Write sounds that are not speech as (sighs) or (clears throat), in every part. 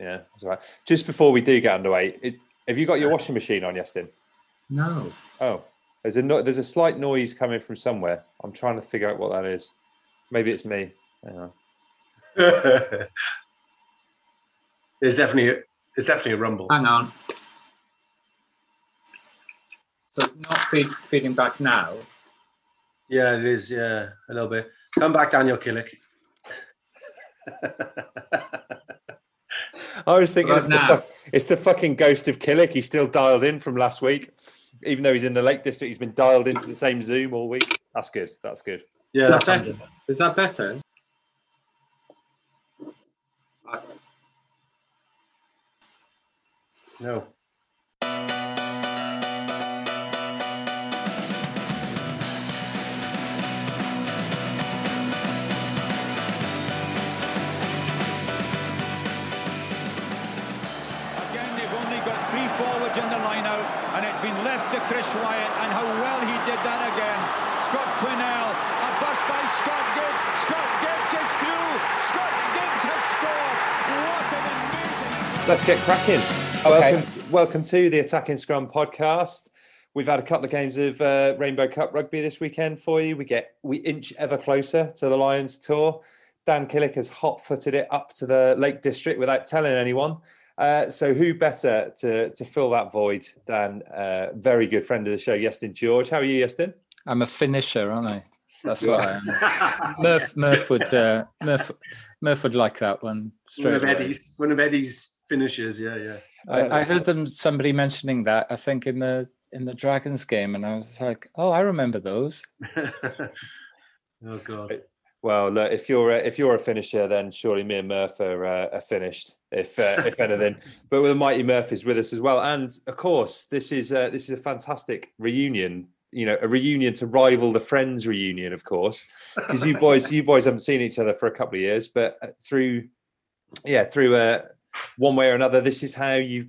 Yeah, that's all right. Just before we do get underway, it, have you got your washing machine on, Iestyn? No. Oh, there's a no, there's a slight noise coming from somewhere. I'm trying to figure out what that is. Maybe it's me. Hang on. (laughs) There's definitely there's definitely a rumble. Hang on. So it's not feed, feeding back now. Yeah, it is. Yeah, a little bit. Come back, Daniel Killick. (laughs) I was thinking Right it's the, fuck- it's the fucking ghost of Killick. He's still dialed in from last week, even though he's in the Lake District. He's been dialed into the same Zoom all week. That's good. That's good. Yeah, Is that that's better? Is that better? No. Let's get cracking. Okay. Welcome, welcome to the Attacking Scrum podcast. We've had a couple of games of uh, Rainbow Cup rugby this weekend for you. We get we inch ever closer to the Lions tour. Dan Killick has hot-footed it up to the Lake District without telling anyone. Uh, so who better to to fill that void than uh, very good friend of the show, Iestyn George? How are you, Iestyn? I'm a finisher, aren't I? That's You what. I am. (laughs) Murph, Murph would uh, Murph, Murph would like that one one straight of away. Eddie's one of Eddie's finishes. Yeah, yeah. I, I heard them somebody mentioning that. I think in the in the Dragons game, and I was like, oh, I remember those. (laughs) oh god. Well, look, if you're a, if you're a finisher, then surely me and Murph are, uh, are finished, if uh, if (laughs) anything. But the mighty Murph is with us as well, and of course, this is uh, this is a fantastic reunion. You know, a reunion to rival the Friends reunion, of course, because you boys you boys haven't seen each other for a couple of years, but uh, through yeah through uh, one way or another, this is how you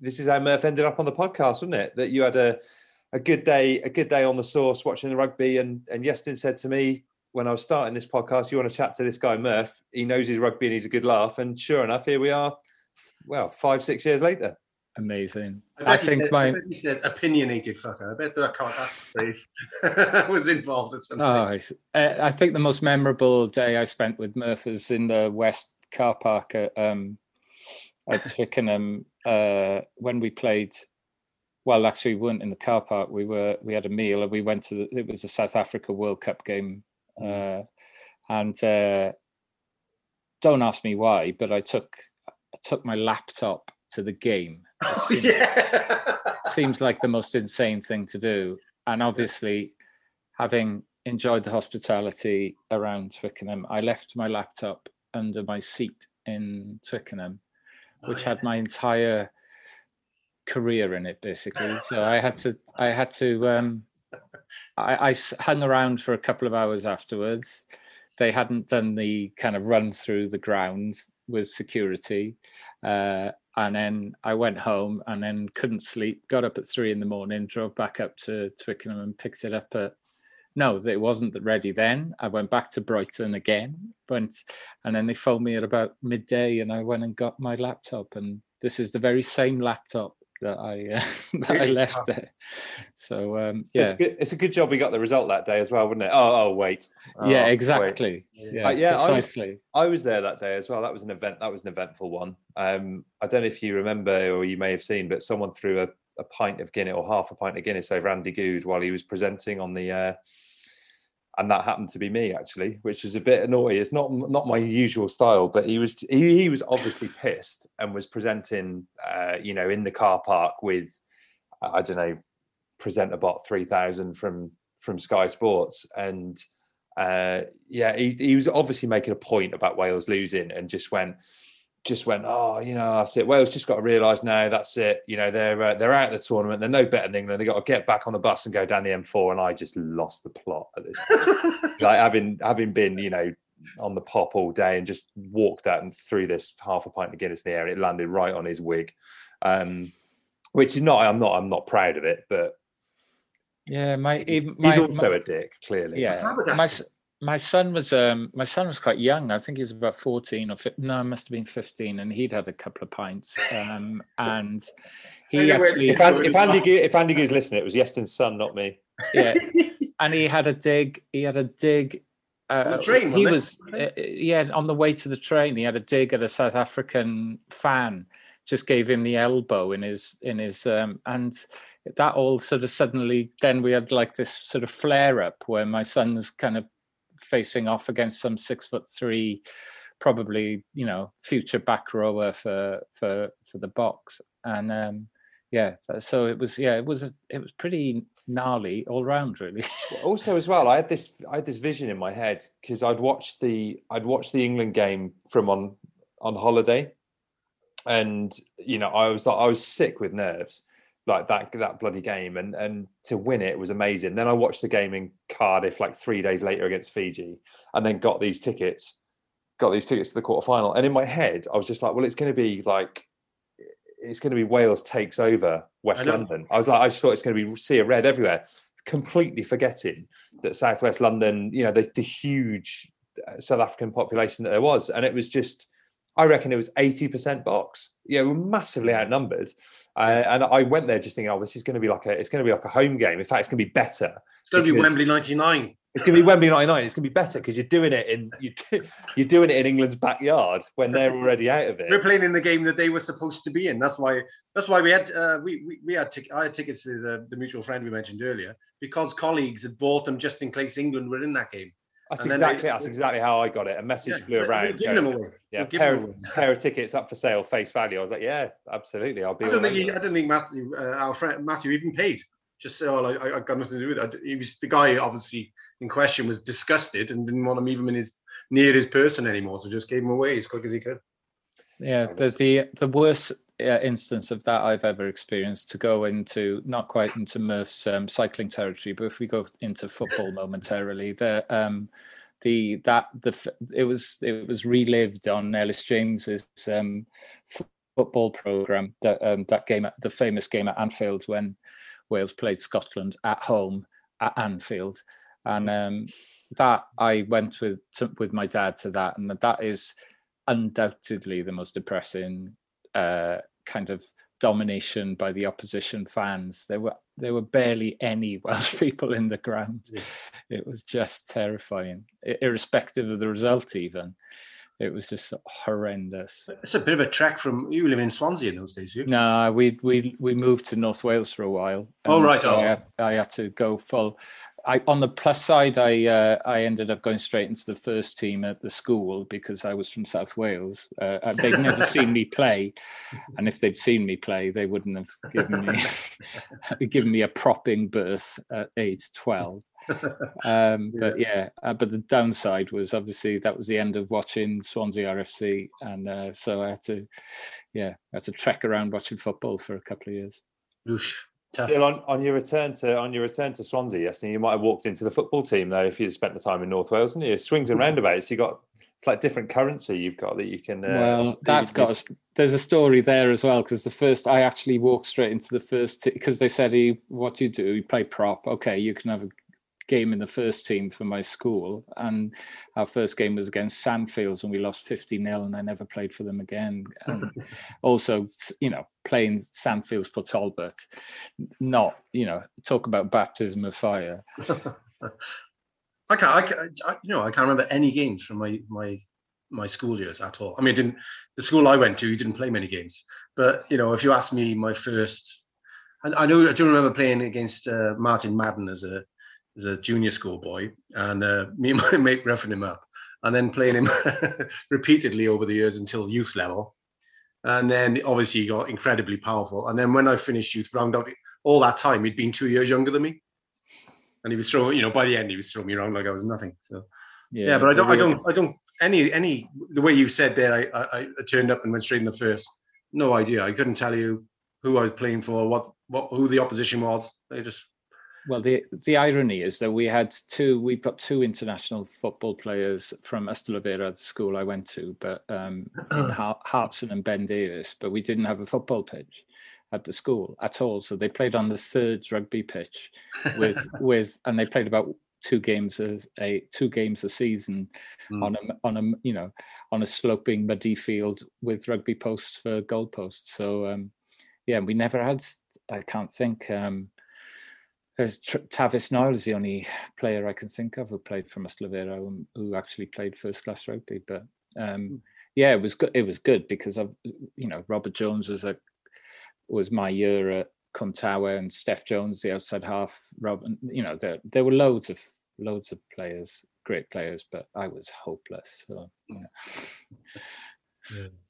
this is how Murph ended up on the podcast, wasn't it? That you had a a good day, a good day on the source watching the rugby, and and Yestin said to me when I was starting this podcast, "You want to chat to this guy Murph? He knows his rugby and he's a good laugh." And sure enough, here we are. Well, five six years later. Amazing. I, I think said, my I bet he said opinionated fucker. I bet that can't that (laughs) phrase was involved at some Oh, point. I s- uh, I think the most memorable day I spent with Murph was in the West car park at, um, at Twickenham uh, when we played. Well, actually, we weren't in the car park. We were. We had a meal, and we went to. The, it was the South Africa World Cup game, uh, and uh, don't ask me why, but I took I took my laptop to the game. (laughs) Oh, yeah. seems like the most insane thing to do. And obviously, having enjoyed the hospitality around Twickenham, I left my laptop under my seat in Twickenham, Oh, which had my entire career in it basically. So I had to, I had to, um, I, I hung around for a couple of hours afterwards. They hadn't done the kind of run through the ground with security. Uh, and then I went home and then couldn't sleep. Got up at three in the morning, drove back up to Twickenham and picked it up at. No, it wasn't ready then. I went back to Brighton again. Went, and then they phoned me at about midday, and I went and got my laptop. And this is the very same laptop that I uh, (laughs) that I left there. So um, yeah, It's, good, it's a good job we got the result that day as well, wouldn't it? Oh, oh wait. yeah, Oh, wait. exactly. Yeah, Uh, yeah, I was- precisely. I was there that day as well. That was an event. That was an eventful one. Um, I don't know if you remember or you may have seen, but someone threw a, a pint of Guinness or half a pint of Guinness over Andy Goode while he was presenting on the. Uh, and that happened to be me actually, which was a bit naughty. It's not not my usual style, but he was he, he was obviously pissed and was presenting, uh, you know, in the car park with, I don't know, presenter bot three thousand from from Sky Sports, and uh, yeah, he, he was obviously making a point about Wales losing, and just went, just went, oh, you know, that's it. Wales just got to realise now that's it. You know, they're uh, they're out of the tournament. They're no better than England. They got to get back on the bus and go down the M4. And I just lost the plot at this. point. (laughs) like having having been, you know, on the pop all day and just walked out and threw this half a pint of Guinness in the air, and it landed right on his wig. Um, which is not. I'm not. I'm not proud of it, but Yeah, my even he's also my- a dick. Clearly, yeah. My s- my son was um my son was quite young. I think he was about fourteen or 15, no, must have been fifteen, and he'd had a couple of pints. Um, and he Anyway, actually If, Andy, if Andy Goo- if Andy Goo's listening, it was Iestyn's son, not me. yeah, (laughs) and he had a dig. He had a dig. Uh, On the train, he wasn't uh, yeah, on the way to the train. He had a dig at a South African fan. Just gave him the elbow in his in his um, and that all sort of suddenly. Then we had like this sort of flare up where my son's kind of facing off against some six foot three, probably you know future back rower for for for the Boks, and um, yeah, so it was yeah it was it was pretty gnarly all round really. also as well i had this i had this vision in my head because i'd watched the i'd watched the england game from on on holiday. And you know i was like i was sick with nerves like that that bloody game and and to win it was amazing. Then i watched the game in cardiff like three days later against fiji and then got these tickets got these tickets to the quarter final and in my head i was just like well it's going to be like it's going to be wales takes over west know. london. I was like i just thought it's going to be sea of red everywhere. Completely forgetting that southwest london you know the, the huge uh, south african population that there was. And it was just i reckon it was 80% Boks yeah we're massively outnumbered uh, and i went there just thinking oh this is going to be like a it's going to be like a home game in fact it's going to be better It's going to be Wembley '99. it's going to be Wembley '99. It's going to be better because you're doing it in you, (laughs) you're doing it in England's backyard when they're already out of it. We're playing in the game that they were supposed to be in. That's why. That's why we had uh, we, we we had tic- I had tickets with uh, the mutual friend we mentioned earlier because colleagues had bought them just in case England were in that game. That's and then they- exactly that's exactly how I got it. A message Yeah, flew around. were giving them going, away. Yeah, pair, pair of tickets up for sale, face value. I was like, yeah, absolutely. I'll be. I don't think he, I don't think Matthew, uh, our friend Matthew, even paid. Just say, "Oh, I, I got nothing to do with it." He was the guy, obviously in question, was disgusted and didn't want him even in his near his person anymore, so just gave him away as quick as he could. Yeah, the the the worst uh, instance of that I've ever experienced to go into not quite into Murph's um, cycling territory, but if we go into football (laughs) momentarily, the um the that the it was it was relived on Ellis James's um football program that um that game at the famous game at Anfield when Wales played Scotland at home at Anfield, and um that I went with to, with my dad to that, and that is undoubtedly the most depressing uh, kind of domination by the opposition fans. There were there were barely any (laughs) Welsh people in the ground. It was just terrifying, irrespective of the result. Even it was just horrendous. It's a bit of a trek from you live in Swansea in those days, you? No, we we we moved to North Wales for a while. Oh, right, so I, oh. had, I had to go full. I on the plus side, I uh, I ended up going straight into the first team at the school because I was from South Wales. Uh, uh, they'd never seen me (laughs) play, and if they'd seen me play, they wouldn't have given me (laughs) given me a propping berth at age twelve. Um, (laughs) but yeah, uh, but the downside was obviously that was the end of watching Swansea RFC, and uh, so I had to, yeah, I had to trek around watching football for a couple of years. Oosh, tough. Still on, on your return to on your return to Swansea, yes, and you might have walked into the football team though if you'd spent the time in North Wales, wouldn't you? Swings and roundabouts. You got it's like different currency you've got that you can. Uh, well, that's got. There's a story there as well because the first I actually walked straight into the first because they said, he, "What do you do? You play prop. Okay, you can have a game in the first team for my school." And our first game was against Sandfields, and we lost 50 nil, and I never played for them again. (laughs) And also, you know, playing Sandfields for Talbot, not you know, talk about baptism of fire. (laughs) I can't, I, can't, I, you know, I can't remember any games from my my my school years at all. I mean, didn't the school I went to, you didn't play many games. But you know, if you ask me, my first, and I know I do remember playing against uh, Martin Madden as a as a junior school boy, and uh, (laughs) me and my mate roughing him up, and then playing him (laughs) repeatedly over the years until youth level. And then obviously he got incredibly powerful. And then when I finished youth round up, all that time he'd been two years younger than me and he was throwing, you know, by the end he was throwing me around like I was nothing. So yeah, yeah but I don't, I don't, I don't. Any, any the way you said there, I, I, I turned up and went straight in the first. No idea. I couldn't tell you who I was playing for, what, what, who the opposition was. They just. Well, the the irony is that we had two. We've got two international football players from Ystalyfera, the school I went to, but um, (clears throat) Hartson and Ben Davies. But we didn't have a football pitch at the school at all. So they played on the third rugby pitch with (laughs) with, and they played about two games as a two games a season mm. on a on a you know on a sloping muddy field with rugby posts for goalposts. So um, yeah, we never had. I can't think. Um, Tavis Noel is the only player I can think of who played for Ystalyfera who, who actually played first class rugby. But um, hmm. yeah, it was good. It was good because of you know Robert Jones was a was my year at Cwmtawe and Steph Jones, the outside half. Robin, you know, there there were loads of loads of players, great players, but I was hopeless. So, yeah. (laughs)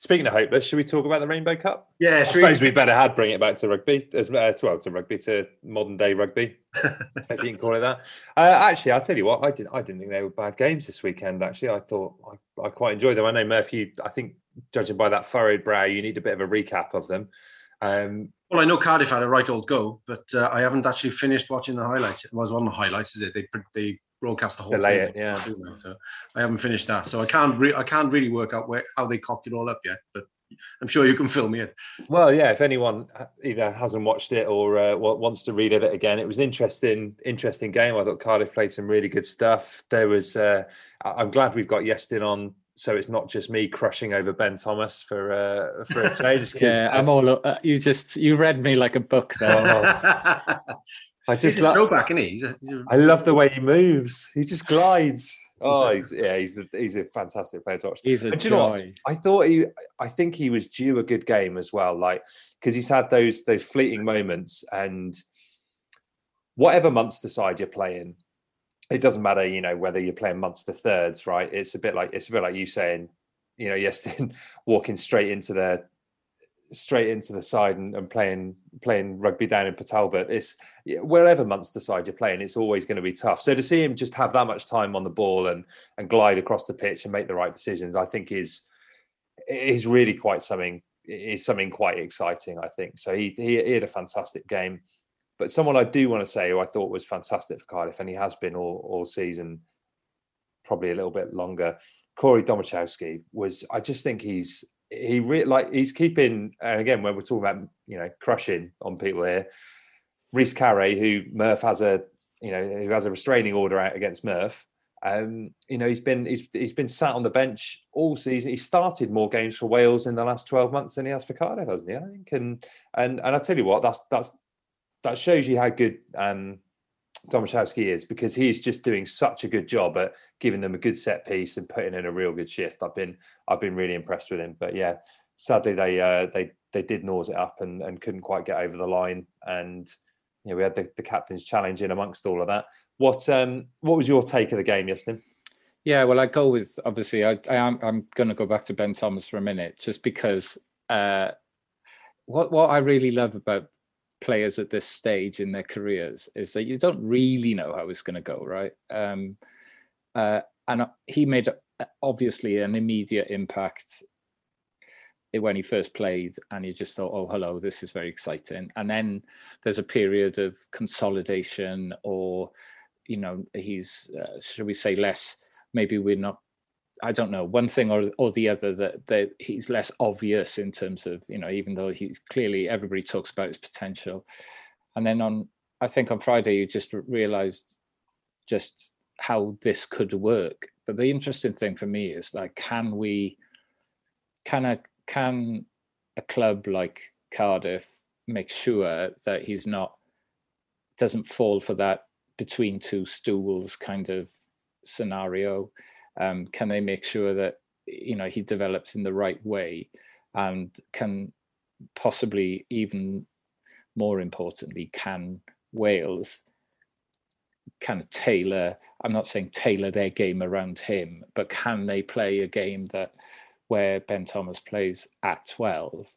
Speaking of hopeless, should we talk about the Rainbow Cup? Yeah, I suppose we... we better had bring it back to rugby as, uh, well to rugby to modern day rugby, (laughs) if you can call it that. Uh, actually, I'll tell you what, I didn't I didn't think they were bad games this weekend. Actually, I thought I, I quite enjoyed them. I know Murphy. I think judging by that furrowed brow, you need a bit of a recap of them. Um, well, I know Cardiff had a right old go, but uh, I haven't actually finished watching the highlights. It was on the highlights, is it? They they broadcast the whole Delay thing. It, yeah. so I haven't finished that, so I can't re- I can't really work out where how they cocked it all up yet. But I'm sure you can fill me in. Well, yeah. If anyone either hasn't watched it or uh, wants to relive it again, it was an interesting, interesting game. I thought Cardiff played some really good stuff. There was. Uh, I'm glad we've got Iestyn on so it's not just me crushing over Ben Thomas for uh, for a change. (laughs) yeah, I'm all. Uh, you just you read me like a book there. (laughs) (laughs) I just love throwback, isn't he? He's a, he's a... I love the way he moves. He just glides. Oh, he's yeah, he's a, he's a fantastic player to watch. He's a joy. You know I thought he, I think he was due a good game as well. Like because he's had those those fleeting moments, and whatever Munster side you're playing, it doesn't matter, you know, whether you're playing Munster thirds, right? It's a bit like it's a bit like you saying, you know, (laughs) Iestyn walking straight into the straight into the side and, and playing playing rugby down in Port Talbot. It's wherever Munster side you're playing, it's always going to be tough. So to see him just have that much time on the ball and and glide across the pitch and make the right decisions, I think is is really quite something is something quite exciting. I think so. He he, he had a fantastic game. But someone I do want to say who I thought was fantastic for Cardiff, and he has been all, all season, probably a little bit longer. Corey Domachowski was. I just think he's he really like he's keeping. And again, when we're talking about you know crushing on people here, Rhys Carré, who Murph has a you know who has a restraining order out against Murph. Um, you know, he's been he's he's been sat on the bench all season. He started more games for Wales in the last twelve months than he has for Cardiff, hasn't he? I think. And and and I tell you what, that's that's that shows you how good um, Domachowski is because he's just doing such a good job at giving them a good set piece and putting in a real good shift. I've been I've been really impressed with him. But yeah, sadly they uh, they they did nose it up and, and couldn't quite get over the line. And you know we had the, the captain's challenge in amongst all of that. What um what was your take of the game, Justin? Yeah, well, I go with obviously I, I am I'm going to go back to Ben Thomas for a minute just because uh, what what I really love about players at this stage in their careers is that you don't really know how it's going to go, right? Um, uh, and he made obviously an immediate impact when he first played, and you just thought, "Oh, hello, this is very exciting." And then there's a period of consolidation, or you know, he's uh, should we say less? Maybe we're not I don't know one thing or or the other that that he's less obvious in terms of you know even though he's clearly everybody talks about his potential, and then on I think on Friday you just realized just how this could work. But the interesting thing for me is like, can we, can a can a club like Cardiff make sure that he's not doesn't fall for that between two stools kind of scenario? Um, can they make sure that you know he develops in the right way and can possibly even more importantly can Wales kind of tailor i'm not saying tailor their game around him but can they play a game that where ben thomas plays at 12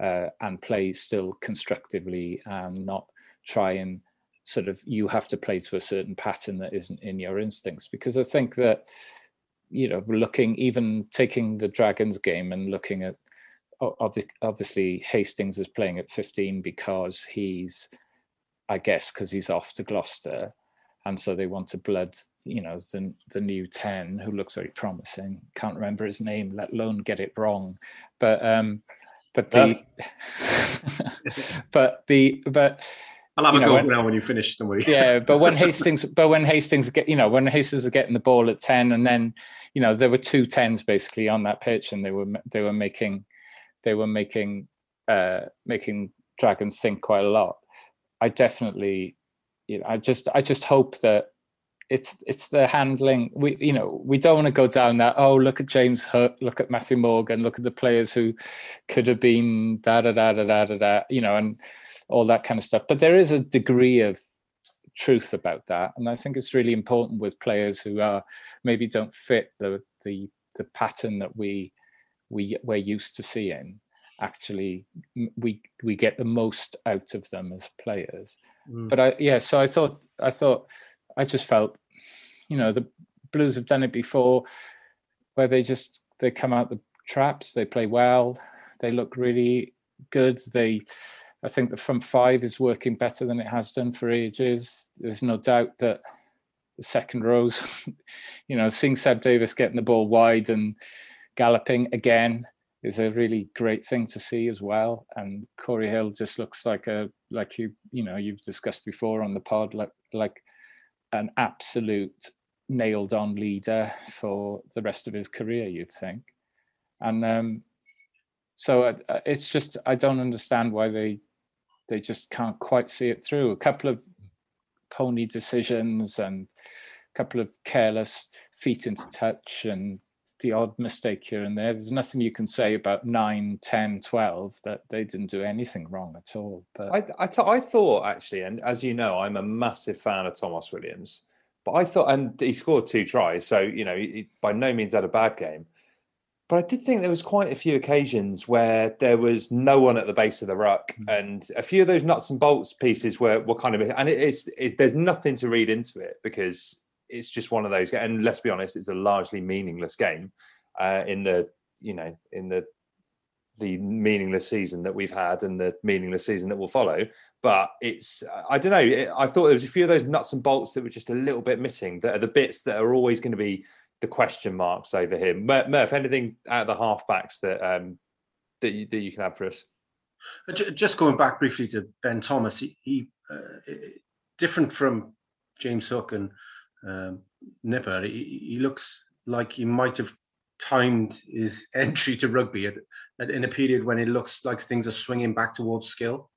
uh, and plays still constructively and not try and sort of you have to play to a certain pattern that isn't in your instincts? Because i think that you know looking even taking the dragons game and looking at obviously hastings is playing at 15 because he's I guess because he's off to Gloucester, and so they want to blood, you know, the the new ten who looks very promising. Can't remember his name, let alone get it wrong. But um, but the (laughs) but the but. I'll have a know, go when, now when you finish. Don't worry. yeah, but when (laughs) Hastings, but when Hastings get, you know, when Hastings are getting the ball at ten, and then, you know, there were two tens basically on that pitch, and they were they were making, they were making, uh, making Dragons think quite a lot. I definitely, you know, I just I just hope that it's it's the handling. We you know we don't want to go down that. Oh, look at James Hook, look at Matthew Morgan, look at the players who could have been da da da da da da da. You know, and all that kind of stuff. But there is a degree of truth about that, and I think it's really important with players who are maybe don't fit the the the pattern that we we we're used to seeing actually we we get the most out of them as players mm. but i yeah so i thought i thought i just felt you know the blues have done it before where they just they come out the traps they play well they look really good they i think the front five is working better than it has done for ages there's no doubt that the second rows (laughs) you know seeing seb Davies getting the ball wide and galloping again is a really great thing to see as well. And Corey Hill just looks like a like you you know you've discussed before on the pod like like an absolute nailed on leader for the rest of his career. You'd think, and um, so uh, uh, it's just I don't understand why they they just can't quite see it through. A couple of pony decisions and a couple of careless feet into touch and the odd mistake here and there. There's nothing you can say about 9, 10, 12 that they didn't do anything wrong at all. But I, I, th- I thought actually, and as you know, I'm a massive fan of Tomos Williams, but I thought, and he scored two tries, so you know, he by no means had a bad game. But I did think there was quite a few occasions where there was no one at the base of the ruck, mm-hmm. and a few of those nuts and bolts pieces were were kind of, and it, it's, it's there's nothing to read into it because it's just one of those. And let's be honest, it's a largely meaningless game uh, in the you know in the the meaningless season that we've had and the meaningless season that will follow. But it's I don't know. I thought there was a few of those nuts and bolts that were just a little bit missing. That are the bits that are always going to be the question marks over him. Murph, anything out of the halfbacks that um, that you, that you can add for us? Uh, just going back briefly to Ben Thomas, he, he uh, different from James Hook and um, Nipper, he, he, looks like he might have timed his (laughs) entry to rugby at, at, in a period when it looks like things are swinging back towards skill.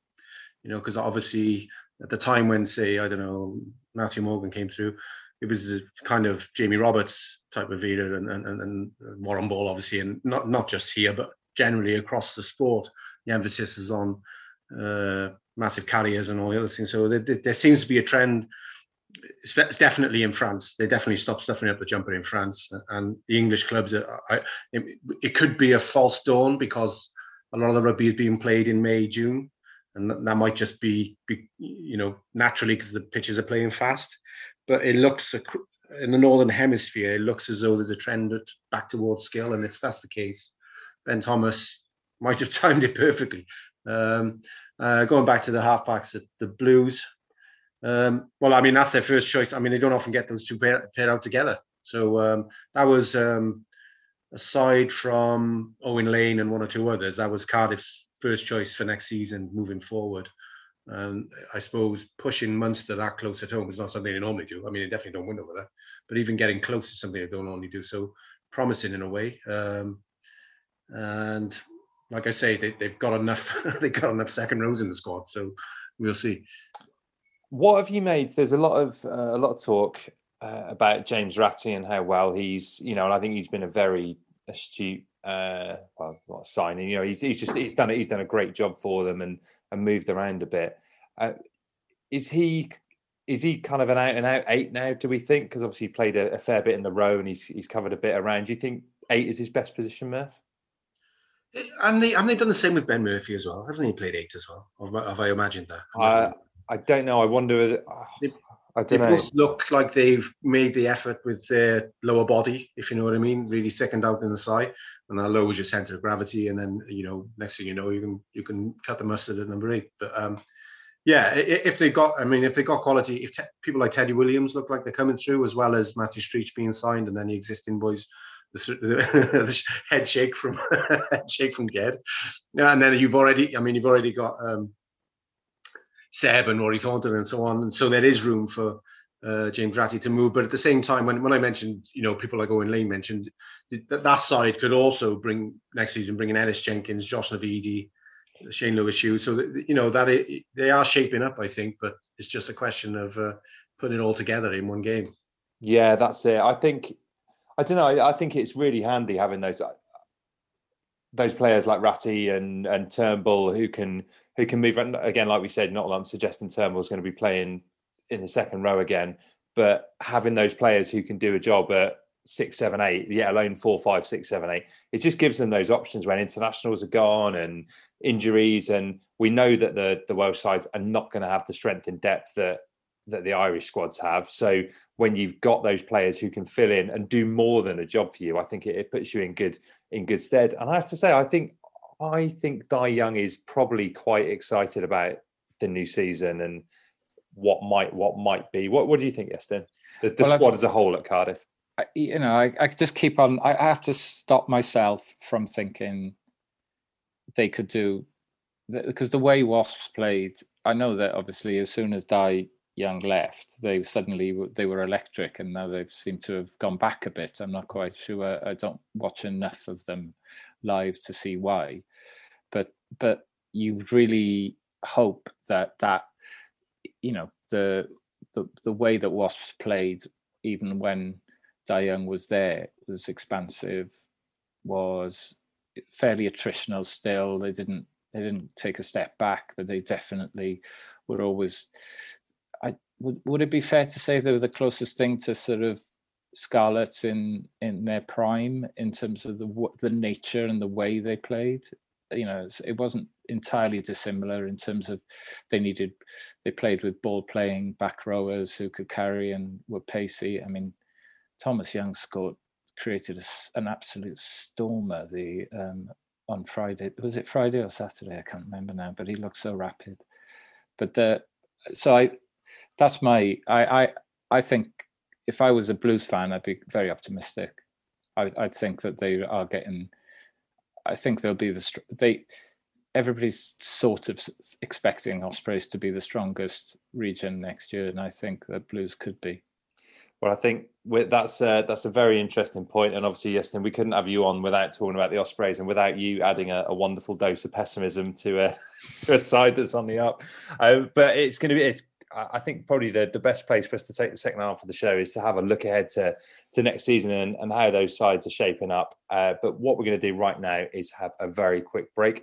You know, because obviously at the time when, say, I don't know, Matthew Morgan came through, it was kind of Jamie Roberts type of leader and, and, and Warren Ball, obviously, and not, not just here, but generally across the sport. The emphasis is on uh, massive carriers and all the other things. So there, there seems to be a trend it's definitely in France. They definitely stopped stuffing up the jumper in France, and the English clubs. I, it, it, could be a false dawn because a lot of the rugby is being played in May, June, and that might just be, be you know, naturally because the pitches are playing fast. But it looks in the northern hemisphere, it looks as though there's a trend back towards skill, and if that's the case, Ben Thomas might have (laughs) timed it perfectly. Um, uh, going back to the halfbacks, at the Blues, um, well, I mean, that's their first choice. I mean, they don't often get those two pair, pair out together. So um, that was um, aside from Owen Lane and one or two others, that was Cardiff's first choice for next season moving forward. And I suppose pushing Munster that close at home is not something they normally do. I mean, they definitely don't win over there, but even getting close is something they don't normally do. So promising in a way. Um, and like I say, they, they've got enough. (laughs) they've got enough second rows in the squad. So we'll see. What have you made? There's a lot of uh, a lot of talk uh, about James Ratti and how well he's, you know, and I think he's been a very astute uh well not signing you know he's, he's just he's done it he's done a great job for them and and moved around a bit. Uh, is he is he kind of an out and out eight now do we think? Because obviously he played a, a, fair bit in the row and he's he's covered a bit around. Do you think eight is his best position murph? And they and they done the same with ben murphy as well. Hasn't he played eight as well? Have, have i imagined that? I, I don't know. I wonder oh, I they don't know. both look like they've made the effort with their lower body, if you know what I mean, really thickened out in the side, and that lowers your center of gravity, and then you know, next thing you know, you can you can cut the mustard at number eight. But um, yeah, if they got, I mean, if they got quality, if te- people like Teddy Williams look like they're coming through, as well as Matthew Screech being signed, and then the existing boys, the, (laughs) the head shake from (laughs) head shake from Ged, and then you've already, I mean, you've already got. Um, Seb and Rory Thornton and so on. And so there is room for uh, James Ratti to move. But at the same time, when, when I mentioned, you know, people like Owen Lane mentioned, that, that side could also bring next season, bring in Ellis Jenkins, Josh Navidi, Shane Lewis Hughes. So, that, you know, that it, they are shaping up, I think, but it's just a question of uh, putting it all together in one game. Yeah, that's it. I think, I don't know, I, I think it's really handy having those those players like Ratti and and Turnbull who can who can move again, like we said, not that I'm suggesting Turnbull's going to be playing in the second row again, but having those players who can do a job at six, seven, eight, yet alone four, five, six, seven, eight, it just gives them those options when internationals are gone and injuries, and we know that the the Welsh sides are not going to have the strength and depth that that the Irish squads have. So when you've got those players who can fill in and do more than a job for you, I think it, it puts you in good in good stead. And I have to say, I think I think Dai Young is probably quite excited about the new season and what might what might be. What what do you think, Iestyn? The, the well, squad as a whole at Cardiff. I, you know, I, I just keep on. I have to stop myself from thinking they could do because the way Wasps played. I know that obviously as soon as Dai Young left, they suddenly they were electric, and now they've seemed to have gone back a bit. I'm not quite sure. I don't watch enough of them live to see why, but but you really hope that that you know the the the way that Wasps played, even when Dai Young was there, was expansive, was fairly attritional still. They didn't they didn't take a step back, but they definitely were always would, would it be fair to say they were the closest thing to sort of Scarlets in in their prime in terms of the the nature and the way they played? You know, it wasn't entirely dissimilar in terms of they needed they played with ball playing back rowers who could carry and were pacey. I mean, Thomas Young scored created a, an absolute stormer the um, on Friday. Was it Friday or Saturday? I can't remember now, but he looked so rapid. But the so I that's my I I I think if I was a blues fan, I'd be very optimistic. I, I'd think that they are getting. I think they'll be the they. Everybody's sort of expecting Ospreys to be the strongest region next year, and I think that Blues could be. Well, I think that's a, that's a very interesting point, and obviously, Iestyn we couldn't have you on without talking about the Ospreys and without you adding a, a wonderful dose of pessimism to a (laughs) to a side that's on the up. Uh, but it's going to be it's I think probably the, the best place for us to take the second half of the show is to have a look ahead to, to next season and, and how those sides are shaping up. Uh, but what we're going to do right now is have a very quick break.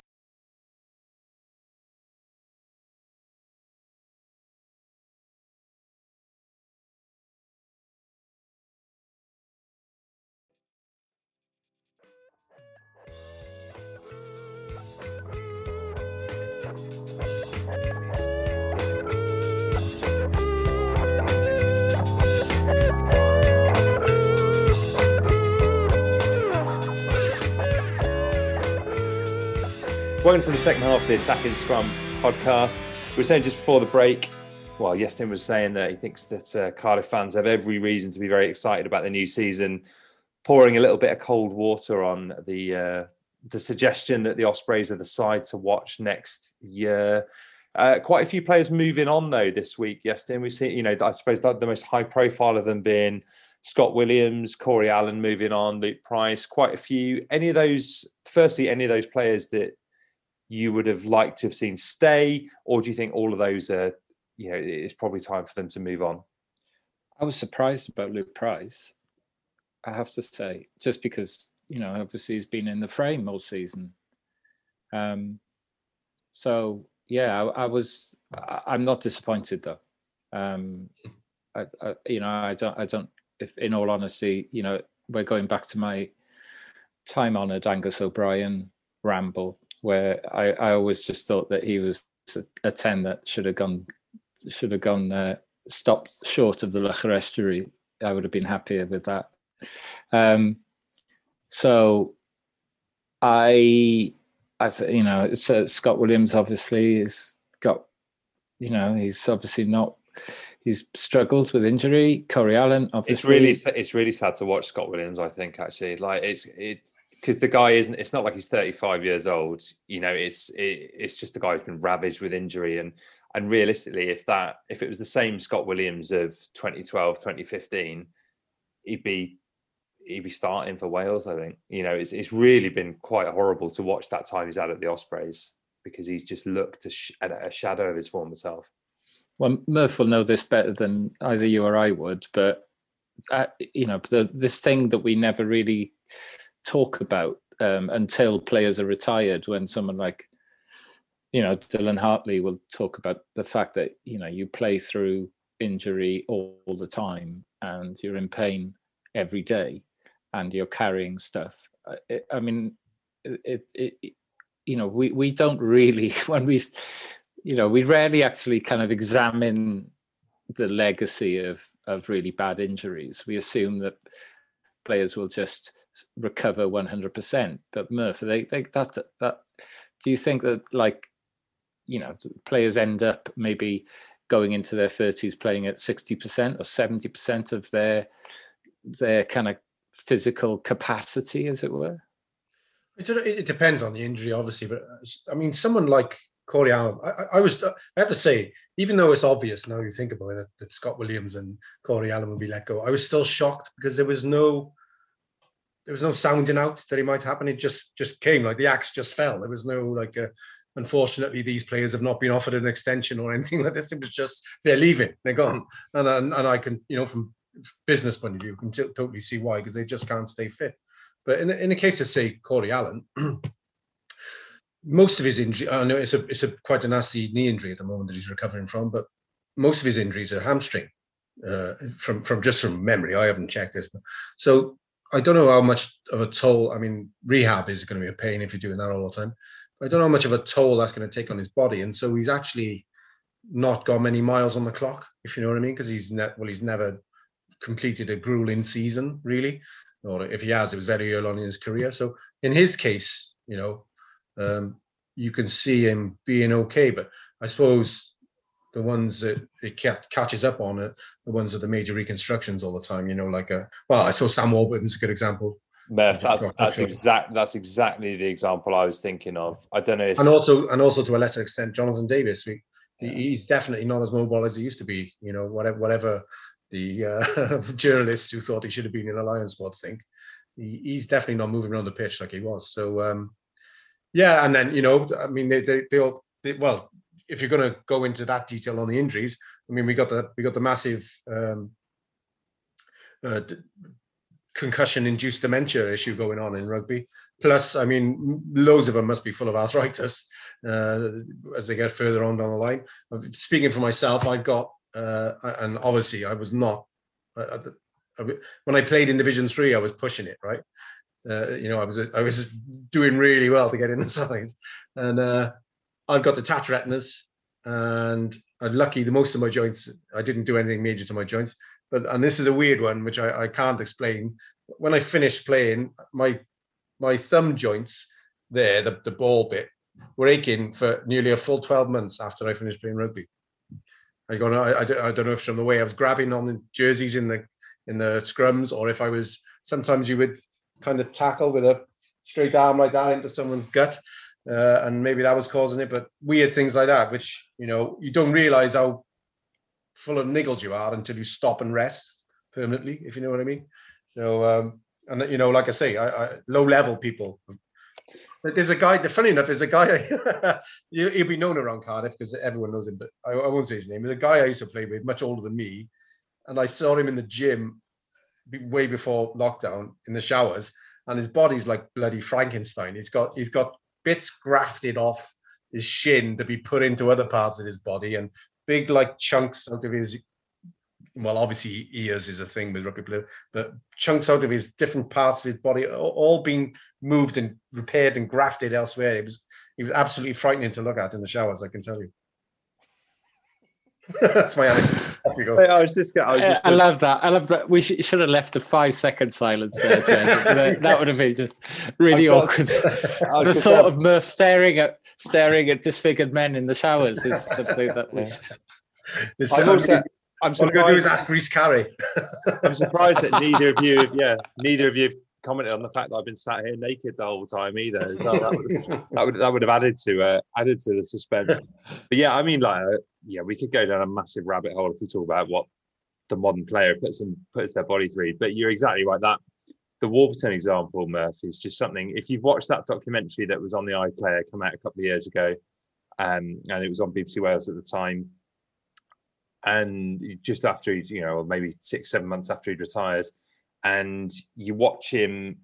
Welcome to the second half of the Attacking Scrum podcast. We were saying just before the break, well, Iestyn was saying that he thinks that uh, Cardiff fans have every reason to be very excited about the new season. pouring a little bit of cold water on the uh, the suggestion that the Ospreys are the side to watch next year. Uh, quite a few players moving on though this week. Yes, we've seen you know I suppose the most high profile of them being Scott Williams, Corey Allen moving on, Luke Price. Quite a few. Any of those? Firstly, any of those players that you would have liked to have seen stay, or do you think all of those are you know it's probably time for them to move on? I was surprised about Luke Price. I have to say, just because you know, obviously he's been in the frame all season. Um, so yeah, I, I was. I, I'm not disappointed though. Um, I, I, you know, I don't. I don't. If, in all honesty, you know, we're going back to my time-honored Angus O'Brien ramble, where I, I always just thought that he was a, a ten that should have gone, should have gone uh, stopped short of the Loughor estuary. I would have been happier with that. Um, so I, I th- you know, it's, uh, Scott Williams obviously has got, you know, he's obviously not. He's struggled with injury. Corey Allen, obviously, it's really it's really sad to watch Scott Williams. I think actually, like it's it because the guy isn't. It's not like he's 35 years old. You know, it's it, it's just the guy who's been ravaged with injury and and realistically, if that if it was the same Scott Williams of 2012, 2015, he'd be he'd be starting for Wales. I think you know it's it's really been quite horrible to watch that time he's had at the Ospreys because he's just looked a, sh- a shadow of his former self. Well, Murph will know this better than either you or I would, but uh, you know the, this thing that we never really talk about um, until players are retired. When someone like you know Dylan Hartley will talk about the fact that you know you play through injury all, the time and you're in pain every day and you're carrying stuff. I, I mean, it, it, it, you know, we, we don't really, (laughs) when we, you know, we rarely actually kind of examine the legacy of, of really bad injuries. We assume that players will just recover 100%. But Murph, they, they, that, that, do you think that like, you know, players end up maybe going into their 30s playing at 60% or 70% of their their kind of physical capacity, as it were? It, depends on the injury, obviously, but uh, I mean, someone like Corey Allen, I, I, was, uh, I have to say, even though it's obvious now you think about it that, that Scott Williams and Corey Allen will be let go, I was still shocked because there was no, there was no sounding out that it might happen. It just just came like the axe just fell. There was no like a, unfortunately these players have not been offered an extension or (laughs) anything like this. It was just they're leaving, they're gone, and and, and I can you know from business point of view, can t- totally see why because they just can't stay fit. But in, in the case of say Corey Allen, (clears throat) most of his injury, I know it's a it's a quite a nasty knee injury at the moment that he's recovering from, but most of his injuries are hamstring. Uh, from from just from memory, I haven't checked this, but so I don't know how much of a toll. I mean, rehab is going to be a pain if you're doing that all the time. I don't know how much of a toll that's going to take on his body, and so he's actually not got many miles on the clock, if you know what I mean, because he's ne- well, he's never completed a grueling season, really. Or if he has, it was very early on in his career. So in his case, you know, um, you can see him being okay. But I suppose the ones that it catches up on it, the ones with the major reconstructions all the time, you know, like a well, I saw Sam Warburton's a good example. Murph, that's that's exact that's exactly the example I was thinking of. I don't know if and also and also to a lesser extent, Jonathan Davies. We, yeah. he's definitely not as mobile as he used to be. You know, whatever whatever the uh, (laughs) journalists who thought he should have been in a Lions squad think. He, he's definitely not moving around the pitch like he was. So um, yeah, and then you know, I mean, they they they all they, well, if you're going to go into that detail on the injuries, I mean, we got the we got the massive um, uh, concussion-induced dementia issue going on in rugby. Plus, I mean, loads of them must be full of arthritis uh, as they get further on down the line. Speaking for myself, I've got uh, and obviously I was not. Uh, when I played in Division Three, I was pushing it right. Uh, you know, I was I was doing really well to get in the (laughs) side, and uh, I've got detached retinas, and I'm lucky. The most of my joints, I didn't do anything major to my joints, but and this is a weird one which I, I can't explain. When I finished playing, my my thumb joints there, the, the ball bit, were aching for nearly a full 12 months after I finished playing rugby. I go, I, I, don't, I don't know if from the way I was grabbing on the jerseys in the in the scrums or if I was sometimes you would kind of tackle with a straight arm like that into someone's gut, uh, and maybe that was causing it. But weird things like that, which you know you don't realize how full of niggles you are until you stop and rest permanently, if you know what I mean. So, um, and you know, like I say, I, I, low level people. There's a guy. Funny enough, there's a guy. (laughs) he'll be known around Cardiff because everyone knows him, but I, I won't say his name. There's a guy I used to play with, much older than me, and I saw him in the gym way before lockdown in the showers, and his body's like bloody Frankenstein. He's got he's got bits grafted off his shin to be put into other parts of his body, and big like chunks out of his well, obviously ears is a thing with rugby blue but chunks out of his different parts of his body, all being moved and repaired and grafted elsewhere. It was it was absolutely frightening to look at in the showers. I can tell you. (laughs) That's my anecdote. I was just. I, was just I love that. I love that. We sh- should have left a five second silence there, (laughs) that, that, would have been just really got, awkward. (laughs) the thought of Murph staring at staring at disfigured men in the showers is something that we. (laughs) I'm, also, I'm surprised. ask Rhys Carré. I'm surprised that neither of you, yeah, neither of you commented on the fact that I've been sat here naked the whole time either. (laughs) that, would, that, would, that would have added to uh, added to the suspense. But yeah, I mean, like, uh, yeah, we could go down a massive rabbit hole if we talk about what the modern player puts in puts their body through. But you're exactly right. That the Warburton example, Murph, is just something. If you've watched that documentary that was on the iPlayer, come out a couple of years ago, um, and it was on BBC Wales at the time, and just after you know, maybe six, seven months after he'd retired, and you watch him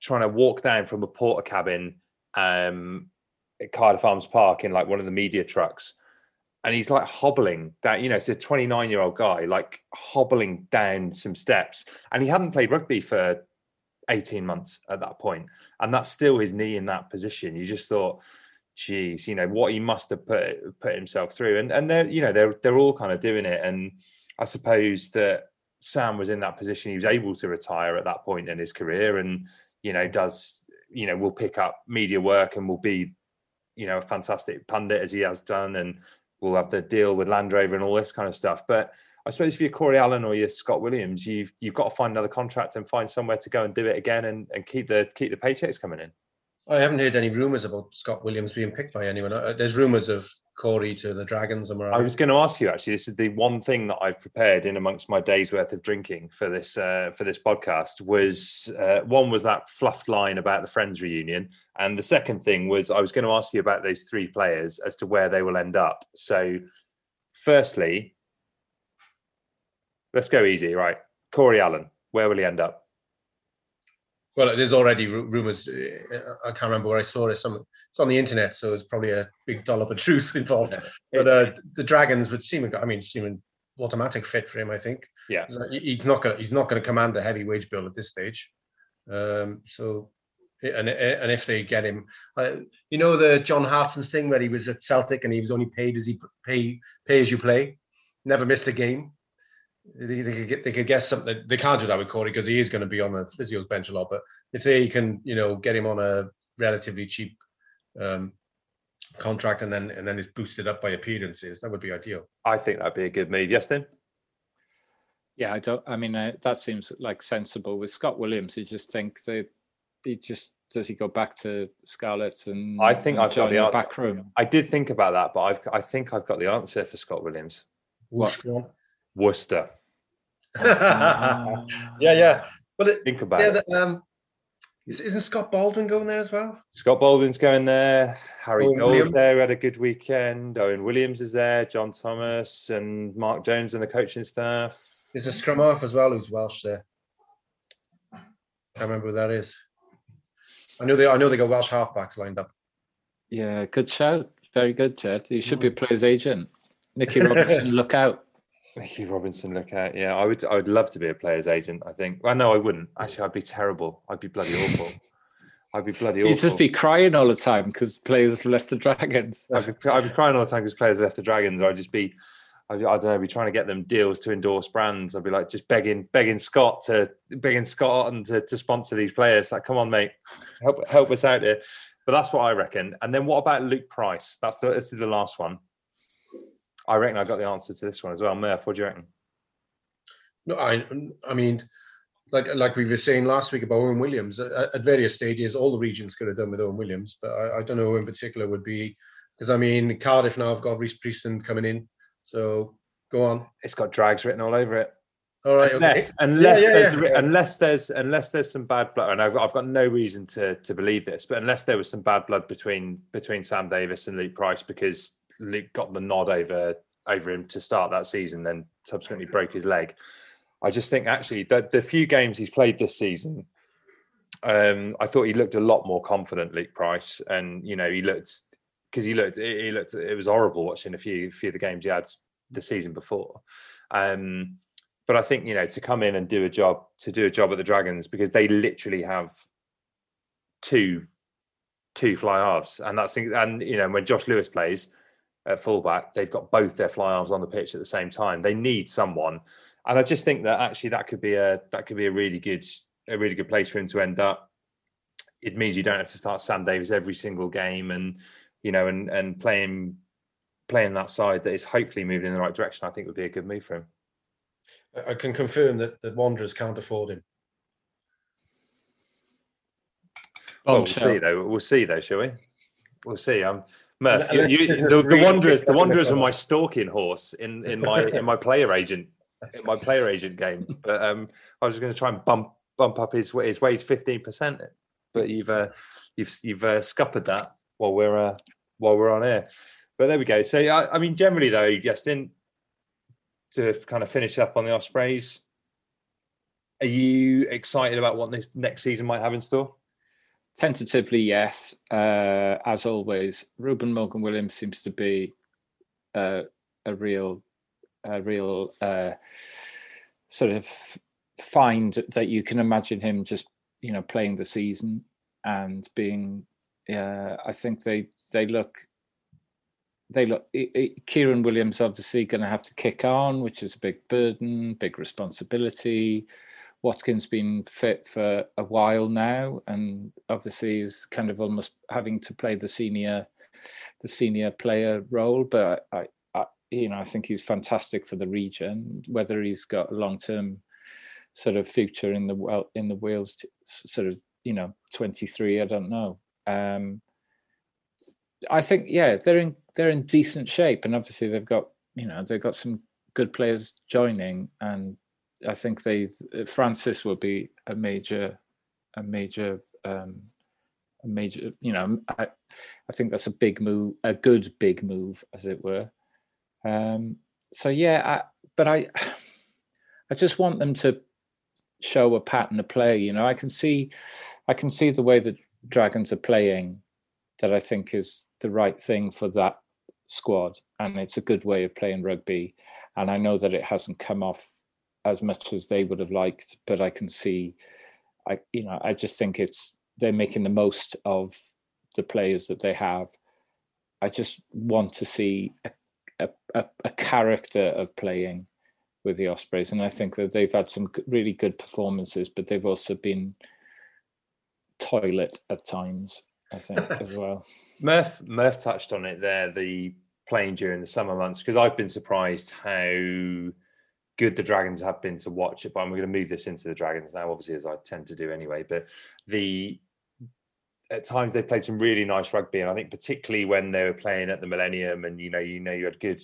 trying to walk down from a Portakabin um, at Cardiff Arms Park in like one of the media trucks. And he's like hobbling down, you know, it's a 29 year old guy, like hobbling down some steps. And he hadn't played rugby for 18 months at that point. And that's still his knee in that position. You just thought, geez, you know, what he must have put put himself through. And and they're, you know, they're they're all kind of doing it. And I suppose that Sam was in that position. He was able to retire at that point in his career, and you know does you know will pick up media work and will be you know a fantastic pundit as he has done, and we'll have the deal with Land Rover and all this kind of stuff. But I suppose if you're Cory Allen or you're Scott Williams, you've you've got to find another contract and find somewhere to go and do it again and, and keep the keep the paychecks coming in. I haven't heard any rumours about Scott Williams being picked by anyone. Uh, there's rumours of Cory to the Dragons. Am I, right? I was going to ask you actually. This is the one thing that I've prepared in amongst my days worth of drinking for this uh, for this podcast. Was uh, one was that fluffed line about the Friends reunion, and the second thing was I was going to ask you about those three players as to where they will end up. So, firstly, let's go easy, right? Cory Allen, where will he end up? Well, there's already rumors. Uh, I can't remember where I saw it. Some it's on the internet, so it's probably a big dollop of (laughs) truth involved. Yeah. But uh, the Dragons would seem. I mean, seem an automatic fit for him. I think. Yeah. He's not going. He's not going to command a heavy wage bill at this stage. Um, so, and and if they get him, uh, you know the John Hartson thing where he was at Celtic and he was only paid as he pay pay as you play, never missed a game they, they, could get they could guess something. They can't do that with Cory because he is going to be on the physio's bench a lot. But if they can, you know, get him on a relatively cheap um, contract and then and then it's boosted up by appearances, that would be ideal. I think that'd be a good move. Justin. Yeah, I don't. I mean, uh, that seems like sensible with Scott Williams. You just think that he just does he go back to Scarlett and I think and I've got the, the back room. I did think about that, but I've I think I've got the answer for Scott Williams. What? Worcester. (laughs) yeah, yeah. But it, think about yeah, it. The, um, isn't Scott Baldwin going there as well? Scott Baldwin's going there. Harry Gold there had a good weekend. Owen Williams is there. John Thomas and Mark Jones and the coaching staff. There's a scrum half as well who's Welsh there. Can't remember who that is. I know they. I know they got Welsh halfbacks lined up. Yeah, good shout. Very good, Chad. You should be a player's agent. Nicky Robertson, (laughs) look out. Nicky Robinson, look at yeah. I would I would love to be a player's agent. I think. Well, no, I wouldn't. Actually, I'd be terrible. I'd be bloody awful. I'd be bloody awful. You'd just be crying all the time because players have left the Dragons. I'd be, I'd be crying all the time because players have left the Dragons. I'd just be, I, I don't know, be trying to get them deals to endorse brands. I'd be like just begging, begging Scott to begging Scott and to, to sponsor these players. Like, come on, mate, help help us out here. But that's what I reckon. And then what about Luke Price? That's the this is the last one. I reckon I got the answer to this one as well. Murph, what do you reckon? No, I, I mean, like like we were saying last week about Owen Williams, at, at various stages, all the regions could have done with Owen Williams, but I, I don't know who in particular would be because I mean Cardiff now have got Rhys Priestland coming in, so go on. It's got drags written all over it. All right, unless, okay. unless, Yeah, yeah, there's, yeah. unless there's unless there's some bad blood, and I've, I've got no reason to to believe this, but unless there was some bad blood between between Sam Davies and Luke Price because Luke got the nod over over him to start that season, then subsequently broke his leg. I just think actually the, the few games he's played this season, um, I thought he looked a lot more confident, Luke Price, and you know he looked because he looked he looked it was horrible watching a few few of the games he had the season before. Um, but I think you know to come in and do a job to do a job at the Dragons because they literally have two two fly halves, and that's and you know when Josh Lewis plays at fullback, they've got both their fly halves on the pitch at the same time. They need someone, and I just think that actually that could be a that could be a really good a really good place for him to end up. It means you don't have to start Sam Davies every single game, and you know, and and playing playing that side that is hopefully moving in the right direction. I think would be a good move for him. I can confirm that the Wanderers can't afford him. Well, we'll see though. We'll see though, shall we? We'll see. Um, Murph, you, you, the, the Wanderers, the Wanderers in my stalking horse in in my in my player agent in my player agent game. But um, I was going to try and bump bump up his his wage fifteen percent. But you've uh, you've you've uh, scuppered that while we're uh, while we're on air. But there we go. So I, I mean, generally though, Justin, to kind of finish up on the Ospreys, are you excited about what this next season might have in store? Tentatively, yes. Uh, as always, Reuben Morgan Williams seems to be uh, a real, a real uh, sort of find that you can imagine him just, you know, playing the season and being. I think they they look. They look. i i Keiran Williams obviously going to have to kick on, which is a big burden, big responsibility. Watkins been fit for a while now, and obviously is kind of almost having to play the senior, the senior player role. But I, I you know, I think he's fantastic for the region. Whether he's got a long term sort of future in the well in the Wales t- sort of you know twenty three, I don't know. Um, I think yeah, they're in they're in decent shape, and obviously they've got you know they've got some good players joining, and I think they Francis will be a major a major um, a major you know I I think that's a big move a good big move as it were. Um, so yeah, I, but I (sighs) I just want them to show a pattern of play. You know, I can see I can see the way that Dragons are playing that I think is the right thing for that squad, and it's a good way of playing rugby. And I know that it hasn't come off as much as they would have liked, but I can see, I you know, I just think it's they're making the most of the players that they have. I just want to see a, a, a, a character of playing with the Ospreys, and I think that they've had some really good performances, but they've also been toilet at times. I think (laughs) as well. Murph Murph touched on it there, the playing during the summer months, because I've been surprised how good the Dragons have been to watch it. But I'm going to move this into the Dragons now, obviously, as I tend to do anyway. But the at times they played some really nice rugby, and I think particularly when they were playing at the Millennium, and you know, you know, you had good,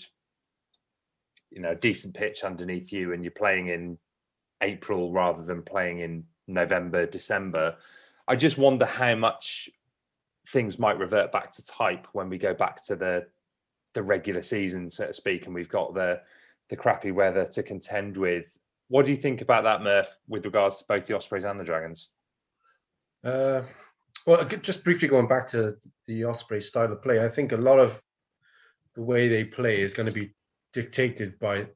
you know, decent pitch underneath you, and you're playing in April rather than playing in November, December. I just wonder how much things might revert back to type when we go back to the the regular season, so to speak, and we've got the the crappy weather to contend with. What do you think about that, Murph, with regards to both the Ospreys and the Dragons? Uh, well, just briefly going back to the Osprey style of play, I think a lot of the way they play is going to be dictated by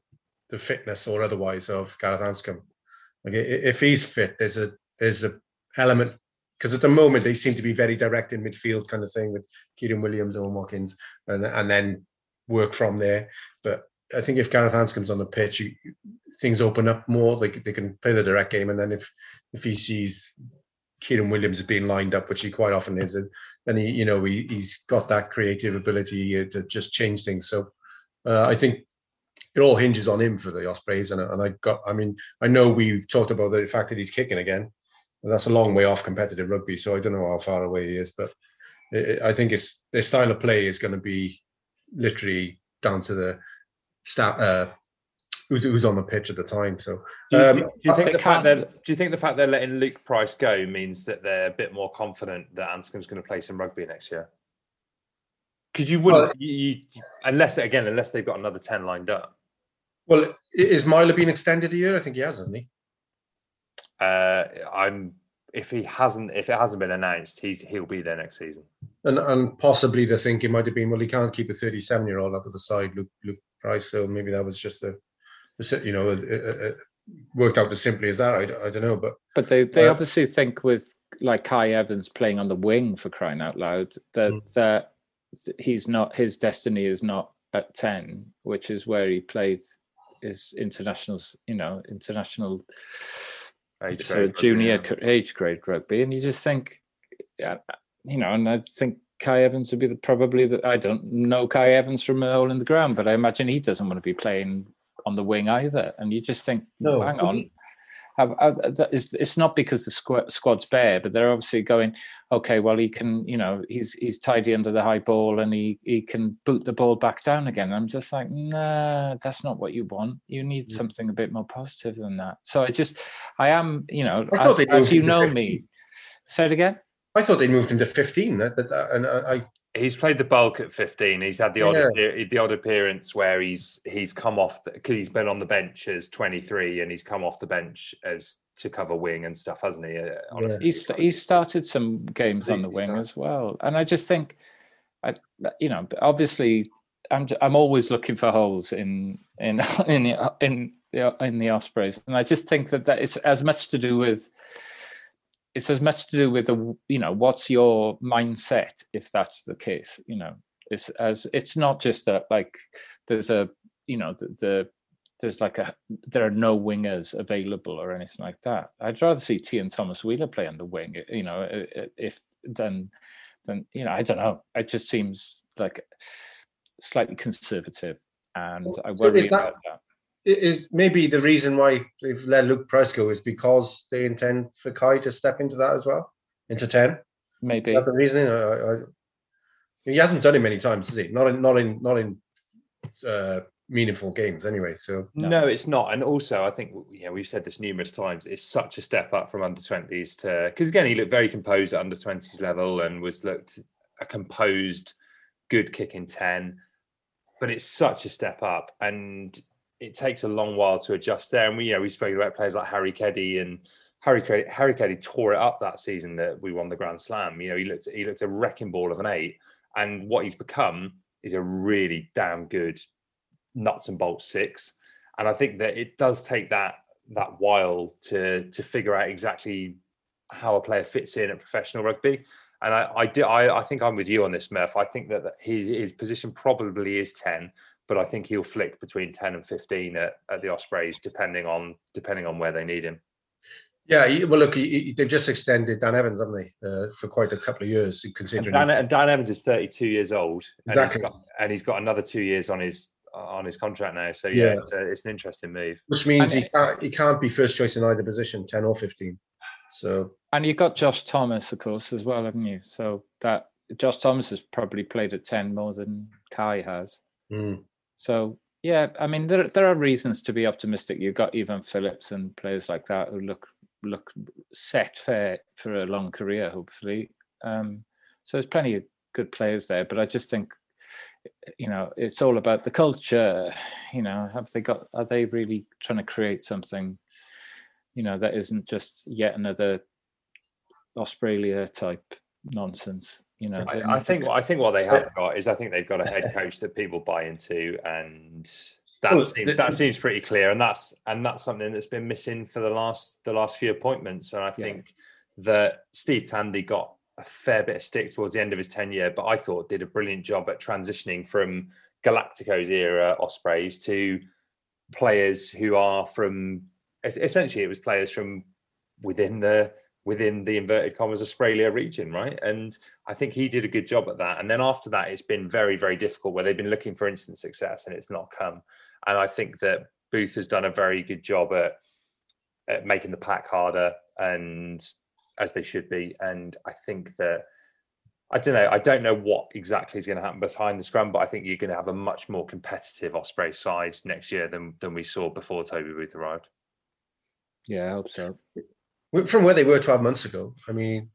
the fitness or otherwise of Gareth Anscombe. I- if he's fit, there's a there's a element because at the moment they seem to be very direct in midfield kind of thing with Keiran Williams and Watkins, and and then work from there. But I think if Gareth Anscombe's on the pitch, you, things open up more. Like they can play the direct game, and then if if he sees Keiran Williams being lined up, which he quite often is, then he, you know, he, he's got that creative ability uh, to just change things. So uh, I think it all hinges on him for the Ospreys. And, and I got, I mean, I know we've talked about the fact that he's kicking again. That's a long way off competitive rugby, so I don't know how far away he is. But it, I think it's their style of play is going to be literally down to the stat, uh, who's, who's on the pitch at the time. So, Do you, um, think, do you think the fact that do you think the fact they're letting Luke Price go means that they're a bit more confident that Anscombe's going to play some rugby next year? Because you wouldn't, Well- you, you, unless again, unless they've got another ten lined up. well, is Myler being extended a year? I think he has, hasn't he? Uh, I'm if he hasn't, if it hasn't been announced, he's he'll be there next season. And and possibly the thinking might have been, well, he can't keep a 37 year old up at the side, Luke Luke Price. So maybe that was just a, a you know, it, it, it worked out as simply as that. I don't know, but But they, they Uh, obviously think with like Cai Evans playing on the wing for crying out loud that Mm. that he's not his destiny is not at ten, which is where he played his internationals, you know, international Age so grade rugby, junior yeah. age grade rugby, and you just think, yeah, you know, and I think Cai Evans would be the, probably the I don't know Cai Evans from a hole in the ground, but I imagine he doesn't want to be playing on the wing either. And you just think, No, hang on. he- Have, have, that is- Uh, it's not because the squad, squad's bare, but they're obviously going, okay, well, he can, you know, he's he's tidy under the high ball and he he can boot the ball back down again. I'm just like, nah, that's not what you want. You need Mm. something a bit more positive than that. So I just, I am, you know, as, as you know 15. me. Say it again. I thought they moved him to 15. That, that, that- and uh, I, I He's played the bulk at 15. He's had the odd Yeah. the odd appearance where he's he's come off because he's been on the bench as 23 and he's come off the bench as to cover wing and stuff, hasn't he? Uh, a Yeah. He's he's started some games on the wing started. as well, and I just think, I you know, obviously, I'm i'm always looking for holes in in (laughs) in the in the in the Ospreys, and I just think that that it's as much to do with. It's as much to do with the you know what's your mindset if that's the case you know it's as it's not just that like there's a you know the, the there's like a there are no wingers available or anything like that. I'd rather see Tiaan Thomas Wheeler play on the wing, you know, if then then you know. I don't know. It just seems like slightly conservative, and I worry that- about that. I- is maybe the reason why they've let Luke Price go is because they intend for Cai to step into that as well, into 10. Is Maybe that the reasoning? I, I, I- he hasn't done it many times, has he? Not in, not in, not in uh, meaningful games, anyway. So No. it's not. And also, I think you know we've said this numerous times. It's such a step up from under twenties to because again he looked very composed at under twenties level and was looked a composed, good kicking ten. But it's such a step up, and it takes a long while to adjust there. And we you know we've spoken about players like Harri Keddie and. Harri Keddie, Harri Keddie tore it up that season that we won the Grand Slam. You know, he looked he looked a wrecking ball of an eight, and what he's become is a really damn good nuts and bolts six. And I think that it does take that that while to to figure out exactly how a player fits in at professional rugby. And I I do I, I think I'm with you on this, Murph. I think that, that he his position probably is 10, but I think he'll flick between 10 and 15 at, at the Ospreys, depending on depending on where they need him. yeah, well, look, he, he- they've just extended Dan Evans, haven't they, uh, for quite a couple of years, And considering. Dan, and Dan Evans is 32 years old. and he's Exactly. got- And he's got another two years on his on his contract now. So yeah, Yeah. It's, a, it's an interesting move. which means And he can't he can't be first choice in either position, ten or fifteen. So And you've got Josh Thomas, of course, as well, haven't you? So that Josh Thomas has probably played at ten more than Cai has. mm, So yeah, I mean there there are reasons to be optimistic. You've got even Phillips and players like that who look look set for for a long career, hopefully. Um, so there's plenty of good players there, but I just think you know it's all about the culture. You know, have they got? Are they really trying to create something? You know, that isn't just yet another Ospreylia type nonsense. You know, I, I think I think what they have got is I think they've got a head (laughs) coach that people buy into, and that Well, seems the- that seems pretty clear, and that's and that's something that's been missing for the last the last few appointments. And I think that Steve Tandy got a fair bit of stick towards the end of his tenure, but I thought did a brilliant job at transitioning from Galacticos era Ospreys to players who are from essentially it was players from within the within the inverted commas Ospreylia region, right? And I think he did a good job at that. And then after that, it's been very, very difficult where they've been looking for instant success and it's not come. And I think that Booth has done a very good job at, at making the pack harder and as they should be. And I think that I don't know. I don't know what exactly is going to happen behind the scrum, but I think you're going to have a much more competitive Osprey side next year than than we saw before Toby Booth arrived. Yeah, I hope so. From where they were 12 months ago, I mean,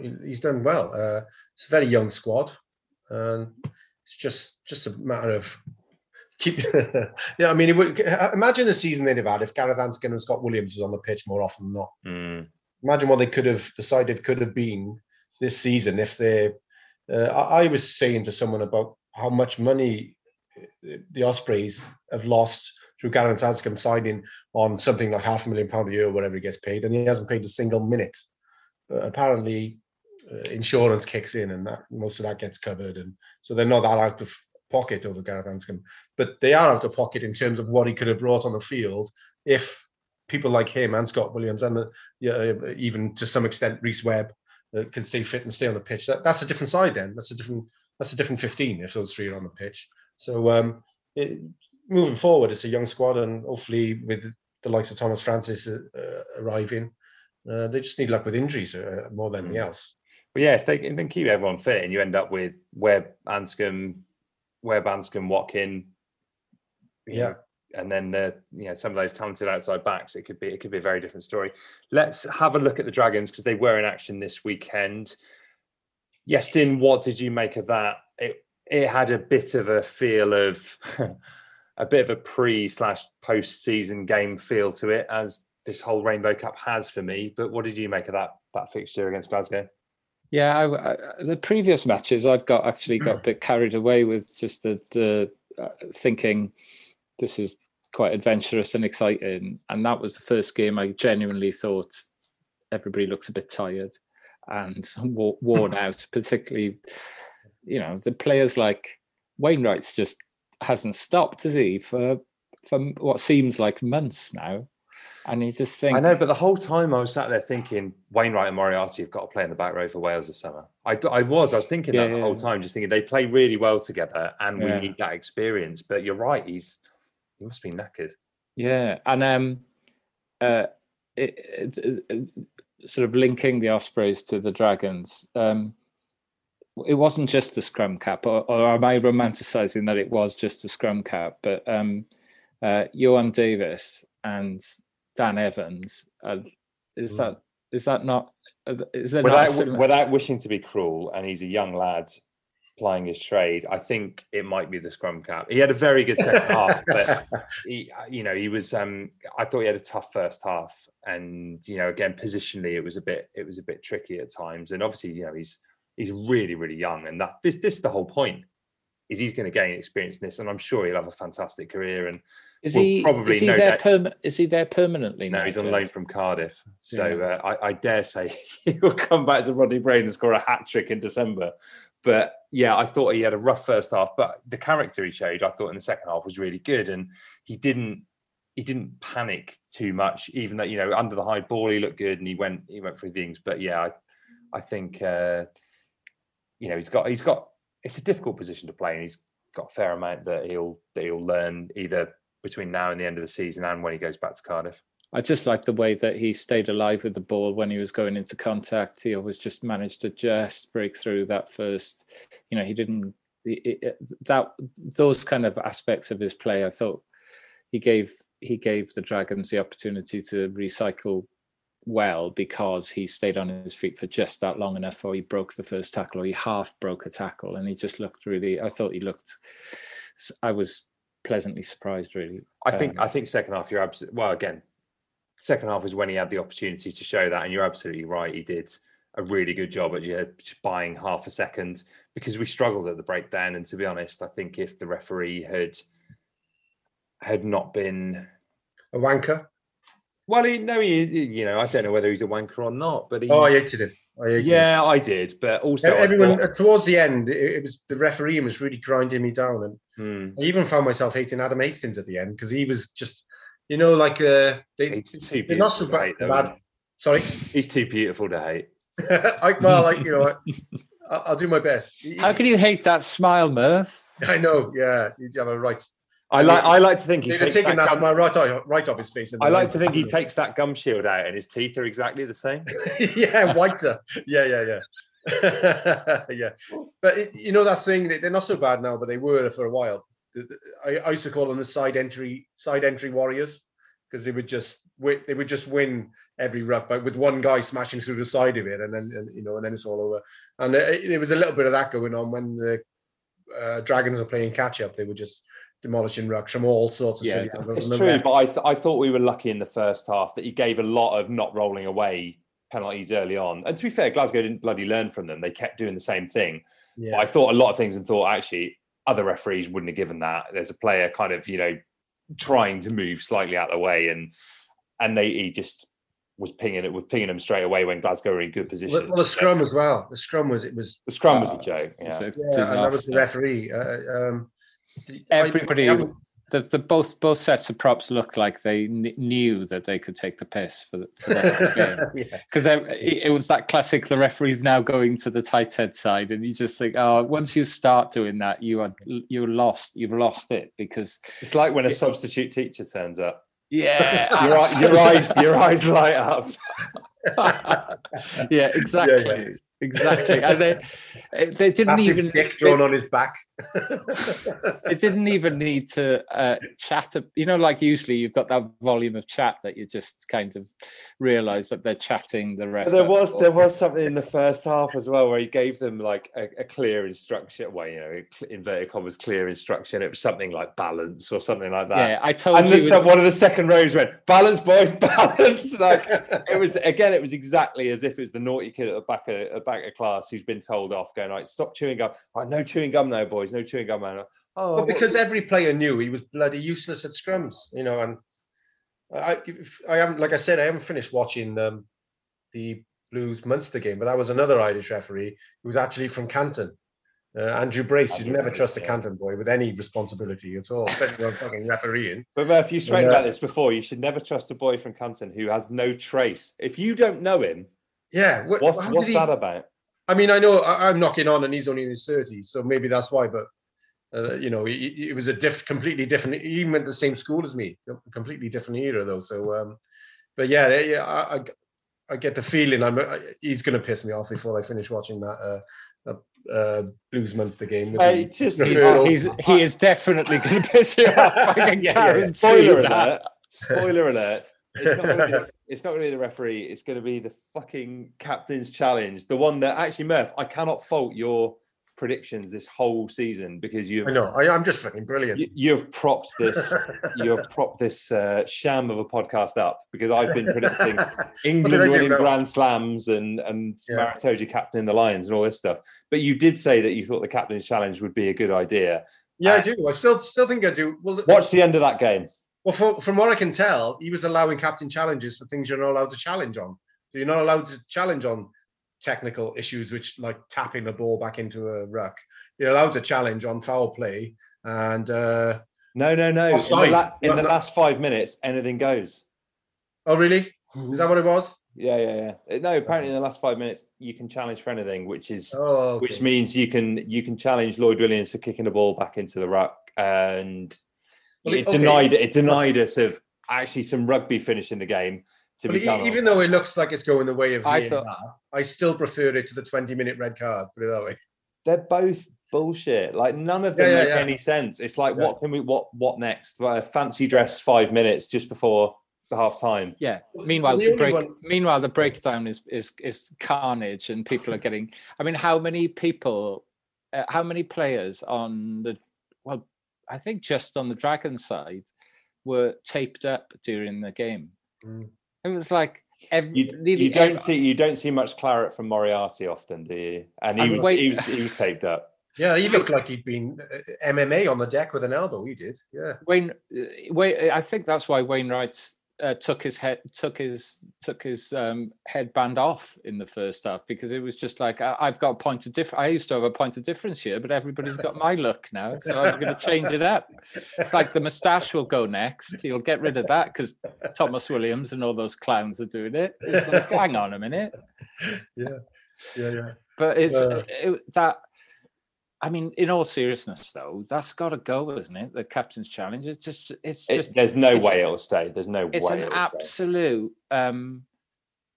he's done well. Uh, it's a very young squad, and it's just just a matter of keep. (laughs) yeah, I mean, it would, imagine the season they'd have had if Gareth Anscombe and Scott Williams was on the pitch more often than not. Mm. Imagine what they could have decided could have been this season if they. Uh, I, I was saying to someone about how much money the Ospreys have lost through Gareth Anscombe signing on something like half a million pound a year, whatever he gets paid, and he hasn't paid a single minute. But apparently, uh, insurance kicks in, and that, most of that gets covered, and so they're not that out of pocket over Gareth Anscombe. But they are out of pocket in terms of what he could have brought on the field if people like him and Scott Williams, and uh, yeah, even to some extent Rhys Webb, uh, can stay fit and stay on the pitch. That, that's a different side. Then that's a different that's a different fifteen if those three are on the pitch. So um, it, moving forward, it's a young squad, and hopefully with the likes of Thomas Francis uh, arriving, uh, they just need luck with injuries uh, more than anything else. But yeah, if they can keep everyone fit, and you end up with Webb, Anscombe, Webb, Anscombe, Watkin, Yeah. know, and then the you know some of those talented outside backs, it could be it could be a very different story. Let's have a look at the Dragons because they were in action this weekend. Iestyn, what did you make of that? It it had a bit of a feel of (laughs) a bit of a pre slash post season game feel to it, as this whole Rainbow Cup has for me. But what did you make of that that fixture against Glasgow? Yeah, I, I, the previous matches I've got actually got a bit carried away with just the, the uh, thinking this is quite adventurous and exciting, and that was the first game I genuinely thought everybody looks a bit tired and worn (laughs) out, particularly you know the players like Wainwright's just hasn't stopped, has he, for for what seems like months now. And you just think I know, but the whole time I was sat there thinking Wainwright and Moriarty have got to play in the back row for Wales this summer. I, I was, I was thinking Yeah, that the whole time, just thinking they play really well together, and we Yeah. need that experience. But you're right, he's he must be knackered. Yeah, and um, uh, it, it, it, sort of linking the Ospreys to the Dragons. Um, it wasn't just the scrum cap, or, or am I romanticizing that it was just the scrum cap? But um, uh, Johan Davis and Dan Evans, uh, is that is that not? Is there not Without, similar- without wishing to be cruel, and he's a young lad plying his trade, I think it might be the scrum cap. He had a very good second (laughs) half, but he, you know, he was. Um, I thought he had a tough first half, and you know, again, positionally, it was a bit, it was a bit tricky at times. And obviously, you know, he's he's really, really young, and that this this is the whole point. Is he's going to gain experience in this, and I'm sure he'll have a fantastic career. And is will he probably is he there? is he there permanently? no, now, he's on loan from Cardiff. So Yeah. uh, I, I dare say (laughs) he'll come back to Rodney Parade and score a hat trick in December. But yeah, I thought he had a rough first half, but the character he showed, I thought in the second half was really good, and he didn't he didn't panic too much. Even though you know under the high ball he looked good and he went he went through things. But yeah, I, I think uh, you know he's got he's got it's a difficult position to play, and he's got a fair amount that he'll that he'll learn either between now and the end of the season and when he goes back to Cardiff. I just like the way that he stayed alive with the ball when he was going into contact. He always just managed to just break through that first. You know, he didn't he- he- uh, that those kind of aspects of his play. I thought he gave he gave the Dragons the opportunity to recycle well because he stayed on his feet for just that long enough, or he broke the first tackle, or he half broke a tackle, and he just looked really. I thought he looked. I was pleasantly surprised, really. I think Um, I think second half you're absolutely well again. Second half is when he had the opportunity to show that, and you're absolutely right. He did a really good job at ju- just buying half a second because we struggled at the breakdown. And to be honest, I think if the referee had had not been A wanker. Well, he no, he you know I don't know whether he's a wanker or not, but he, Oh, I hated him. I hated him. yeah, I did, but also everyone thought- uh, towards the end, it, it was the referee was really grinding me down, and Hmm. I even found myself hating Adam Hastings at the end because he was just, you know, like uh, they, He's too they're not so bad. hate, though, bad Sorry. He's too beautiful to hate. (laughs) I, well, like you know, I, (laughs) I'll I'll do my best. How can you hate that smile, Murph? I know. Yeah, you have a right. I like. I like to think he They'd have takes that gum, smile right off, right off his face. I like to think he (laughs) takes that gum shield out, and his teeth are exactly the same. (laughs) yeah, whiter. Yeah, yeah, yeah. (laughs) yeah. But it, you know that saying they're not so bad now, but they were for a while. I, I used to call them the side entry side entry warriors because they would just they would just win every ruck, but with one guy smashing through the side of it, and then and, you know, and then it's all over. And there was a little bit of that going on when the uh, Dragons were playing catch up. They were just demolishing rucks from all sorts of Yeah, silly. It's true, ref- but I, th- I thought we were lucky in the first half that he gave a lot of not rolling away penalties early on. And to be fair, Glasgow didn't bloody learn from them. They kept doing the same thing. But. I thought a lot of things and thought actually other referees wouldn't have given that. There's a player kind of, you know, trying to move slightly out of the way and and they he just was pinging it was pinging them straight away when Glasgow were in good position. Well, well, the scrum as well. The scrum was it was the scrum was Uh, a joke. Yeah. It's yeah, and that was the referee. Uh, um, I- Everybody, I haven't- the, the both both sets of props looked like they kn- knew that they could take the piss for the, for the (laughs) game. yeah. because it, it was that classic. The referee's now going to the tight head side, and you just think, oh, once you start doing that, you are you're lost. You've lost it because It's like when a substitute teacher turns up. yeah, (laughs) Your, eye- your (laughs) eyes your eyes light up. yeah, exactly, exactly. And they they didn't Massive even dick drawn on his back. It didn't even need to uh, chat. You know, like usually you've got that volume of chat that you just kind of realize that they're chatting the rest. There was there was (laughs) something in the first half as well where he gave them like a, a clear instruction. Well, you know, inverted commas clear instruction. It was something like balance or something like that. Yeah, I told And you. just one of the second rows went balance, boys, (laughs) balance. Like it was again, it was exactly as if it was the naughty kid at the back of a back of class who's been told off, going like, stop chewing gum. Right, no chewing gum now, boys. No chewing gum now. Oh, well, because every player knew he was bloody useless at scrums, you know. And I, I haven't, like I said, I haven't finished watching um, the Blues Munster game, but that was another Irish referee who was actually from Canton. Uh, Andrew Brace, you'd never trust a yeah. Canton boy with any responsibility at all, especially on fucking refereeing. But Murph, you've spoken Yeah. about this before. You should never trust a boy from Canton who has no trace. If you don't know him, Yeah, what, what's what's he- that about? I mean, I know I, I'm knocking on, and he's only in his thirties, so maybe that's why. But uh, you know, he, he- it was a diff, completely different. He even went to the same school as me, a completely different era though. So, um, but yeah, yeah, yeah, I, I, I get the feeling I'm uh, he's going to piss me off before I finish watching that uh, uh, uh, Blues Munster game. with Hey, just- (laughs) He's, he's, he is definitely going to piss you (laughs) off. I can Yeah, yeah, yeah. guarantee Spoiler that. alert! Spoiler alert! It's not, gonna be the, (laughs) it's not going to be the referee. It's going to be the fucking captain's challenge. The one that actually, Murph, I cannot fault your predictions this whole season because you've I know. I, I'm just fucking brilliant. you, you've propped this you have propped this uh, sham of a podcast up because I've been predicting (laughs) England winning now? Grand Slams and and Yeah. Maro Itoje captaining the Lions and all this stuff. But you did say that you thought the captain's challenge would be a good idea. yeah, I do. I still still think I do. Well, Watch the end of that game. Well, for, from what I can tell, he was allowing captain challenges for things you're not allowed to challenge on. So you're not allowed to challenge on technical issues, which like tapping a ball back into a ruck. You're allowed to challenge on foul play and uh, No, no, no. In the, la- in No, the no. last five minutes, anything goes. oh really? Is that what it was? Yeah, yeah, yeah. No, apparently in the last five minutes, you can challenge for anything, which is Oh, which means you can you can challenge Lloyd Williams for kicking the ball back into the ruck, and Well, it okay. denied it denied us of actually some rugby finishing the game to But be e- even though it looks like it's going the way of I thought- I still prefer it to the 20 minute red card. Put it that way. they're both bullshit. Like none of them Yeah, yeah, make yeah. any sense. It's like Yeah. what can we what what next? Well, a fancy dress five minutes just before the half time. Yeah. Meanwhile, the the break. one- Meanwhile, the breakdown is is is carnage, and people are getting. I mean, how many people, uh, how many players on the? Well, I think just on the Dragon side were taped up during the game. Mm. It was like every. You, you don't ev- see you don't see much claret from Moriarty often, do you? And he was, wait- he was he was taped up. Yeah, he looked like he'd been uh, MMA on the deck with an elbow. He did. Yeah. Wayne, uh, Wayne, I think that's why Wainwright's uh, took his head took his took his um, headband off in the first half because it was just like I, I've got a point of difference. I used to have a point of difference here, but everybody's got my look now, so I'm going to change it up. It's like the moustache will go next. You'll get rid of that because Tomos Williams and all those clowns are doing it. It's like, hang on a minute. (laughs) Yeah, yeah, yeah. But it's Uh, it, that. I mean, in all seriousness, though, that's got to go, isn't it? The captain's challenge. It's just, it's It- just. there's no it's- way it'll stay. There's no It's way an it'll stay. absolute. um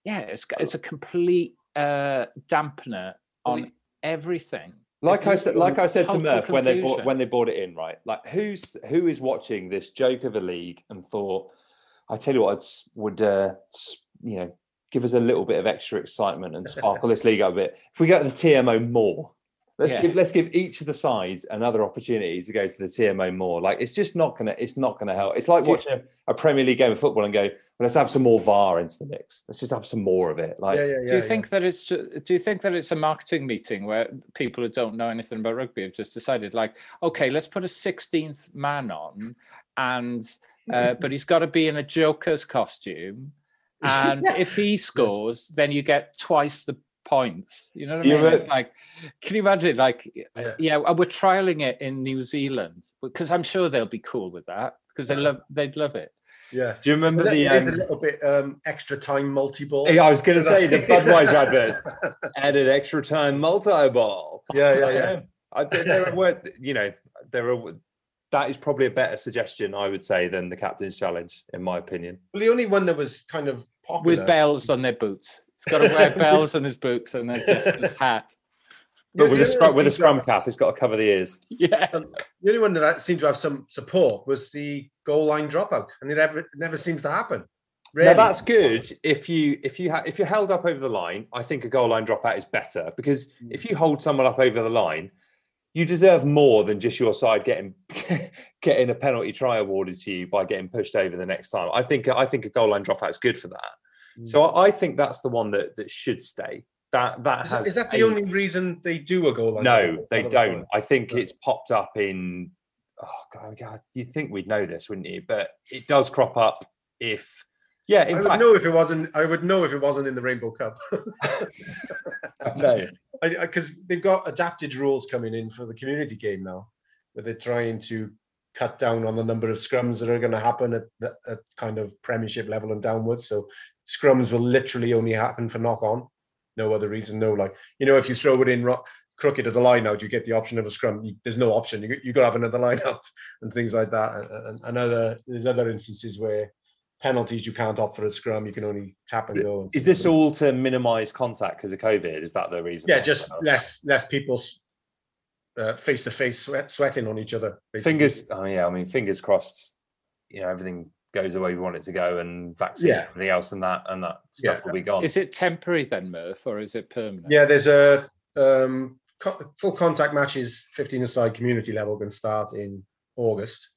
Yeah, it's got- it's a complete uh dampener on everything. Like I said, like I said to total Murph when they bought when they bought it in, right? Like who's who is watching this joke of a league and thought, I tell you what, it's, would uh, you know give us a little bit of extra excitement and sparkle this league up a bit. If we go to the TMO more, let's Yeah. give let's give each of the sides another opportunity to go to the TMO more. Like it's just not gonna it's not gonna help. It's like Do you watching a, a Premier League game of football and go, well, let's have some more VAR into the mix. Let's just have some more of it. Like yeah, yeah, yeah. do you think that it's do you think that it's a marketing meeting where people who don't know anything about rugby have just decided like okay let's put a 16th man on and uh, (laughs) but he's got to be in a joker's costume and if he scores then you get twice the points you know what i You mean re- it's like can you imagine like Yeah. yeah we're trialing it in new zealand because i'm sure they'll be cool with that because they love they'd love it Yeah. do you remember So the um, a little bit um, extra time multi ball. Yeah, I was going to say the Budweiser adverts (laughs) added extra time multi ball. Yeah, yeah, yeah. I, there there were, you know, there are. That is probably a better suggestion, I would say, than the captain's challenge, in my opinion. Well, the only one that was kind of popular. with bells on their boots he's got to wear (laughs) bells on his boots and then just his hat But with a scrum, with a scrum that- cap, he's got to cover the ears. yeah um, the only one that I- seemed to have some support was the goal line dropout, and it ever it never seems to happen. Now that's good if you if you ha- if you're held up over the line. I think a goal line dropout is better because Mm. if you hold someone up over the line, you deserve more than just your side getting (laughs) getting a penalty try awarded to you by getting pushed over the next time. I think I think a goal line dropout is good for that. Mm. So I, I think that's the one that that should stay. That that Is has that, is that the a- only reason they do a goal line? no, they don't. I think No. it's popped up in. Oh God, God, you'd think we'd know this, wouldn't you? But it does crop up if, yeah. In I fact, would know if it wasn't. I would know if it wasn't in the Rainbow Cup. (laughs) (laughs) no. because they've got adapted rules coming in for the community game now, where they're trying to cut down on the number of scrums that are going to happen at, the- at kind of Premiership level and downwards. So scrums will literally only happen for knock on, no other reason. No, like you know, if you throw it in ro- crooked at the line out, you get the option of a scrum. You, there's no option. You you got to have another line (laughs) out and things like that. And, and, and other there's other instances where penalties you can't offer a scrum. You can only tap and go. and Is this all to minimise contact because of COVID? Is that the reason? Yeah, just less less people face to face sweat sweating on each other. basically. fingers. Oh yeah, I mean, fingers crossed. You know, everything goes the way we want it to go, and vaccine, Yeah. everything else, and that, and that stuff Yeah. will be gone. is it temporary then murph or is it permanent Yeah, there's a um, co- full contact matches, 15 aside community level can start in August.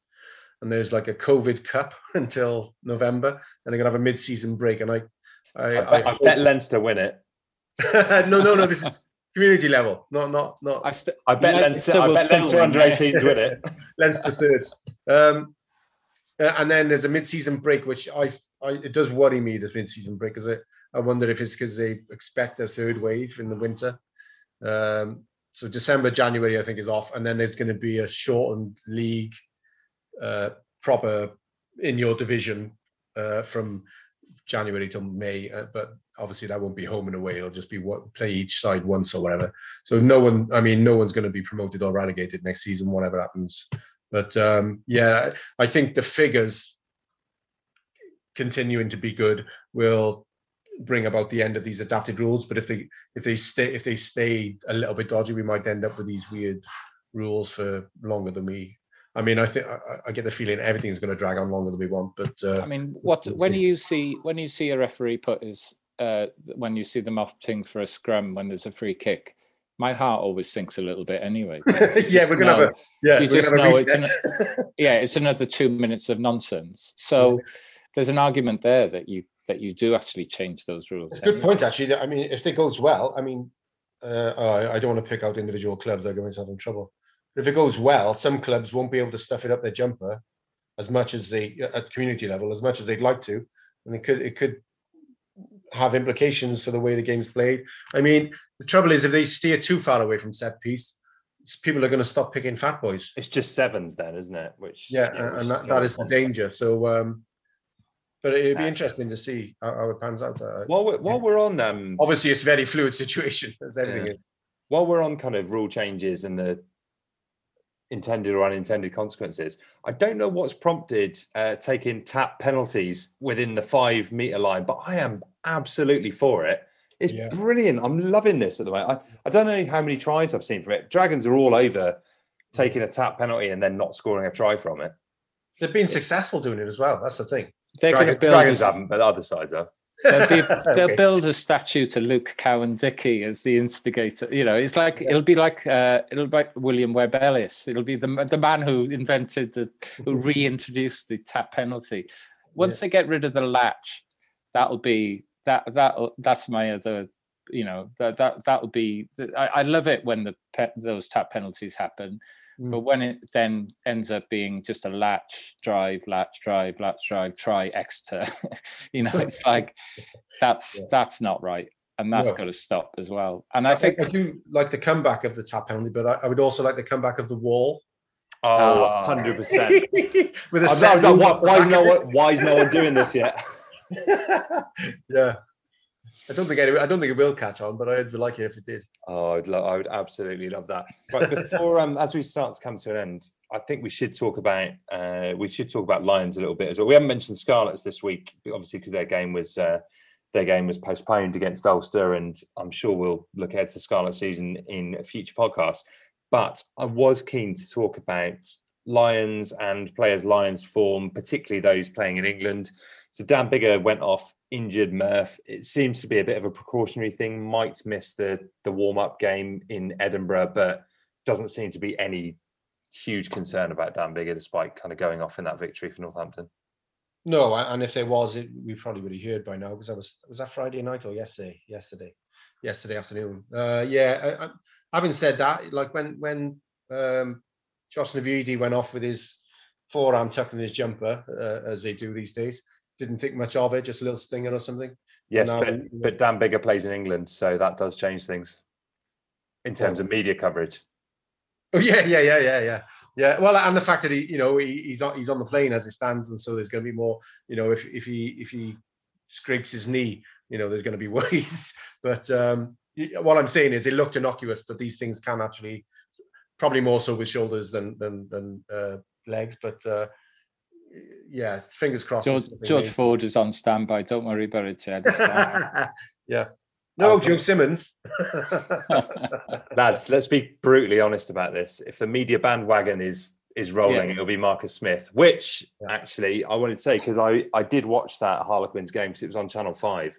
And there's like a COVID Cup (laughs) until November, and they're gonna have a mid-season break. And I, I, I, I, bet, I bet Leinster win it. (laughs) no, no, no. This is community level, not not not I, st- I bet Leinster Leinster. I bet still Leinster under yeah. 18s win it. (laughs) Leinster thirds. Um, uh, and then there's a mid-season break, which I, I it does worry me. This mid-season break, because I, I wonder if it's because they expect a third wave in the winter. Um, so December, January, I think is off, and then there's going to be a shortened league, uh, proper in your division uh, from January till May. Uh, but obviously that won't be home and away. It'll just be what play each side once or whatever. So no one, I mean, no one's going to be promoted or relegated next season, whatever happens. But um, yeah, I think the figures continuing to be good will bring about the end of these adapted rules. But if they if they stay if they stay a little bit dodgy, we might end up with these weird rules for longer than we. I mean, I think I, I get the feeling everything's going to drag on longer than we want. But uh, I mean, what we'll when see. you see when you see a referee put his uh, when you see them opting for a scrum when there's a free kick, my heart always sinks a little bit anyway. (laughs) Yeah, we're gonna have a yeah, you we're just have know it's reset. (laughs) yeah, it's another two minutes of nonsense. So there's an argument there that you that you do actually change those rules. It's a good anyway. point, actually. I mean, if it goes well, I mean, uh, I, I don't want to pick out individual clubs; they're going to myself in trouble. If it goes well, some clubs won't be able to stuff it up their jumper as much as they at community level as much as they'd like to, and it could it could have implications for the way the game's played. I mean, the trouble is if they steer too far away from set piece, people are going to stop picking fat boys. It's just sevens then, isn't it? Which yeah, yeah, and that, that is the danger. So, um, but it'd be interesting to see how, how it pans out. Uh, While we're, while we're on um, obviously, it's a very fluid (laughs) situation as everything Yeah. is. while we're on kind of rule changes and the intended or unintended consequences, I don't know what's prompted uh, taking tap penalties within the five meter line, but I am absolutely for it. It's Yeah. brilliant. I'm loving this at the moment. I, I don't know how many tries I've seen from it. Dragons are all over taking a tap penalty and then not scoring a try from it. They've been successful doing it as well. That's the thing. They're going to Dragon, build. Dragons a- haven't, but other sides are. They'll, be, (laughs) they'll Okay. build a statue to Luke Cowan-Dickie as the instigator. You know, it's like it'll be like uh, it'll be like William Webb Ellis. It'll be the the man who invented the who reintroduced the tap penalty. Once they get rid of the latch, that'll be that that that's my other. You know that that that will be. I, I love it when the pe- those tap penalties happen. Mm. But when it then ends up being just a latch drive, latch drive, latch drive, try Exeter, (laughs) you know, it's (laughs) like that's Yeah. that's not right, and that's No. got to stop as well. And I think I, do like the comeback of the tap penalty, but I, I would also like the comeback of the wall Oh, Ah. 100%. (laughs) with a I'm set not- move why, off the why, no one, why is no one doing this yet? yeah, I don't think any, I don't think it will catch on, but I'd like it if it did. Oh, I'd lo- I would absolutely love that. Right before, um, as we start to come to an end, I think we should talk about uh, we should talk about Lions a little bit as well. We haven't mentioned Scarlets this week, obviously because their game was uh, their game was postponed against Ulster, and I'm sure we'll look ahead to Scarlet season in a future podcast. But I was keen to talk about Lions and players Lions form, particularly those playing in England. So Dan Biggar went off injured Murph. It seems to be a bit of a precautionary thing. Might miss the the warm up game in Edinburgh, but doesn't seem to be any huge concern about Dan Biggar, despite kind of going off in that victory for Northampton. No, and if there was, it, we probably would have heard by now because that was was that Friday night or yesterday? Yesterday, yesterday afternoon. Uh, yeah. I, I, having said that, like when when um, Josh Navidi went off with his forearm tucked in his jumper, uh, as they do these days, didn't think much of it, just a little stinger or something. Yes, but, we- but Dan Biggar plays in England, so that does change things in terms of media coverage. Oh yeah, yeah, yeah, yeah, yeah, yeah. Well, and the fact that he, you know, he, he's on he's on the plane as it stands, and so there's going to be more. You know, if if he if he scrapes his knee, you know, there's going to be (laughs) worries. But um, what I'm saying is, it looked innocuous, but these things can actually, probably more so with shoulders than than than uh, legs. But uh, yeah, fingers crossed. George, George. Ford is on standby. Don't worry about it, Jed. It's fine. (laughs) yeah. No, Joe Simmonds. (laughs) Lads, let's be brutally honest about this. If the media bandwagon is is rolling, Yeah. it'll be Marcus Smith. Which actually, I wanted to say because I I did watch that Harlequins game because it was on Channel Five,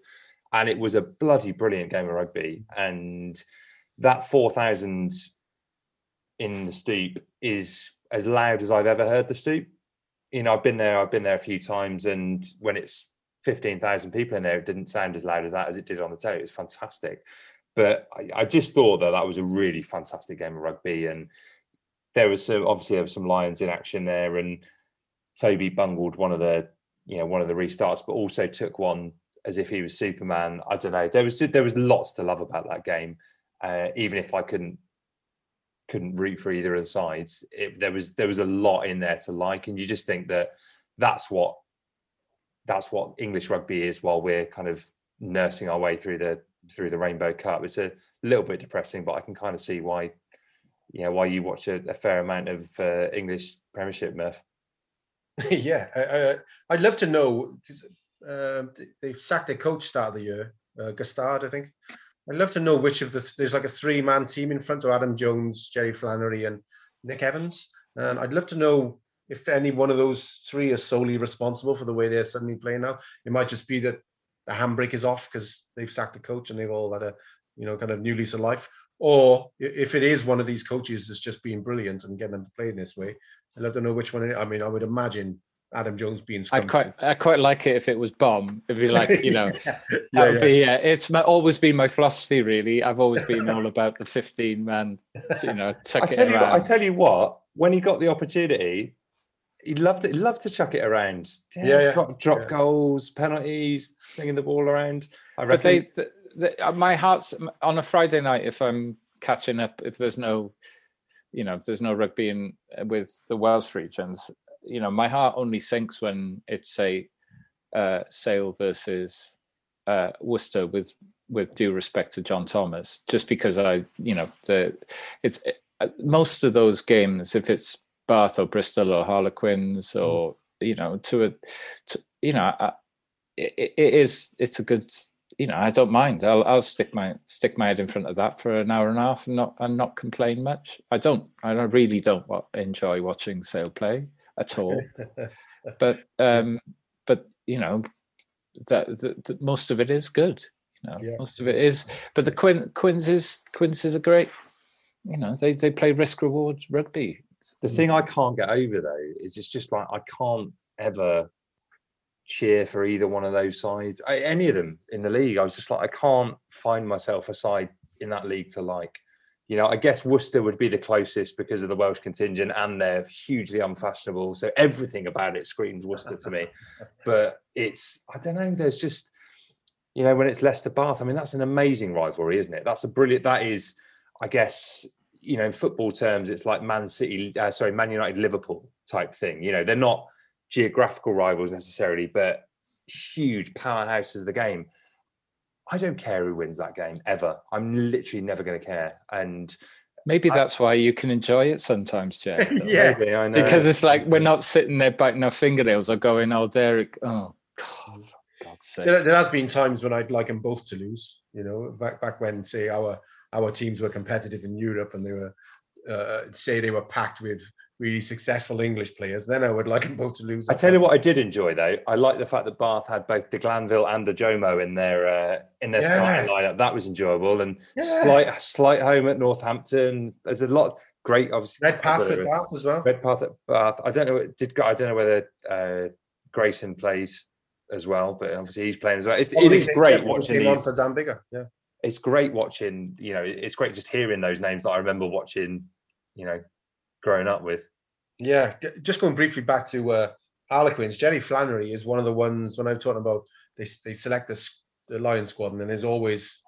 and it was a bloody brilliant game of rugby. And that four thousand in the stoop is as loud as I've ever heard the stoop. You know, I've been there. I've been there a few times, and when it's fifteen thousand people in there, it didn't sound as loud as that as it did on the telly. It was fantastic but I, I just thought that that was a really fantastic game of rugby, and there was some obviously there was some Lions in action there, and Toby bungled one of the you know one of the restarts, but also took one as if he was Superman. I don't know. There was there was lots to love about that game, uh, even if I couldn't couldn't root for either of the sides. It, there was there was a lot in there to like, and you just think that that's what that's what English rugby is while we're kind of nursing our way through the through the Rainbow Cup. It's a little bit depressing, but I can kind of see why, know, why you watch a, a fair amount of uh, English Premiership, Murph. (laughs) yeah, I, I, I'd love to know because um, th- they've sacked their coach start of the year, uh, Gustard, I think. I'd love to know which of the th- there's like a three man team in front of Adam Jones, Jerry Flannery, and Nick Evans, and I'd love to know if any one of those three is solely responsible for the way they're suddenly playing now. It might just be that the handbrake is off because they've sacked the coach and they've all had a you know kind of new lease of life. Or if it is one of these coaches that's just being brilliant and getting them to play in this way, I'd love to know which one. I mean, I would imagine Adam Jones being. I'd quite, I quite like it if it was bomb. It'd be like, you (laughs) know, yeah, yeah, yeah. be. Yeah, it's my, always been my philosophy. Really, I've always been all about the fifteen man. You know, (laughs) I chuck it tell, you, what- I tell you what, when he got the opportunity, he loved it. He loved to chuck it around. Yeah, yeah, drop, drop goals, penalties, slinging the ball around. I But they, reckon. th th uh, my heart's on a Friday night. If I'm catching up, if there's no, you know, if there's no rugby in uh, with the Welsh regions, you know, my heart only sinks when it's say uh, Sale versus uh, Worcester with with due respect to John Thomas, just because I, you know, the it's uh, most of those games, if it's Bath or Bristol or Harlequins or you know, to a, to, you know, I, it, it is it's a good you know I don't mind. I'll I'll stick my stick my head in front of that for an hour and a half and not and not complain much. I don't I don't really don't enjoy watching Sale play at all (laughs) but um but you know that, that, that most of it is good you know Yeah. most of it is but the Quin Quins is Quins is a great you know they they play risk rewards rugby The thing I can't get over though is it's just like I can't ever cheer for either one of those sides, I, any of them in the league. I was just like, I can't find myself a side in that league to like. You know, I guess Worcester would be the closest because of the Welsh contingent and they're hugely unfashionable. So everything about it screams Worcester to me. (laughs) But it's, I don't know, there's just, you know, when it's Leicester Bath, I mean, that's an amazing rivalry, isn't it? That's a brilliant, that is, I guess, you know, in football terms, it's like Man City, uh, sorry, Man United, Liverpool type thing. You know, they're not geographical rivals necessarily, but huge powerhouses of the game. I don't care who wins that game ever. I'm literally never going to care. And maybe I- that's why you can enjoy it sometimes Jeff though. (laughs) Yeah. maybe I know because it's like we're not sitting there biting our fingernails or going, "Oh, Derek, oh God, for God's sake!" There, there has been times when I'd like them both to lose. You know, back back when say our our teams were competitive in Europe and they were uh, say they were packed with really successful English players. Then I would like (laughs) them both to lose. I tell you what, I did enjoy though. I like the fact that Bath had both de Glanville and the Jomo in their uh, in their starting lineup. That was enjoyable. And Yeah. slight Sleightholme at Northampton. There's a lot of great. Obviously, Red I at Bath as well. Redpath at Bath. I don't know. Did I don't know whether uh, Grayson plays as well, but obviously he's playing as well. It's, it is great watching on these. to Dan Biggar. Yeah. It's great watching. You know, it's great just hearing those names that I remember watching. You know, growing up with. Yeah, just going briefly back to uh, Harlequins, Jerry Flannery is one of the ones when I'm talking about they they select the, the Lion squad, and then there's always,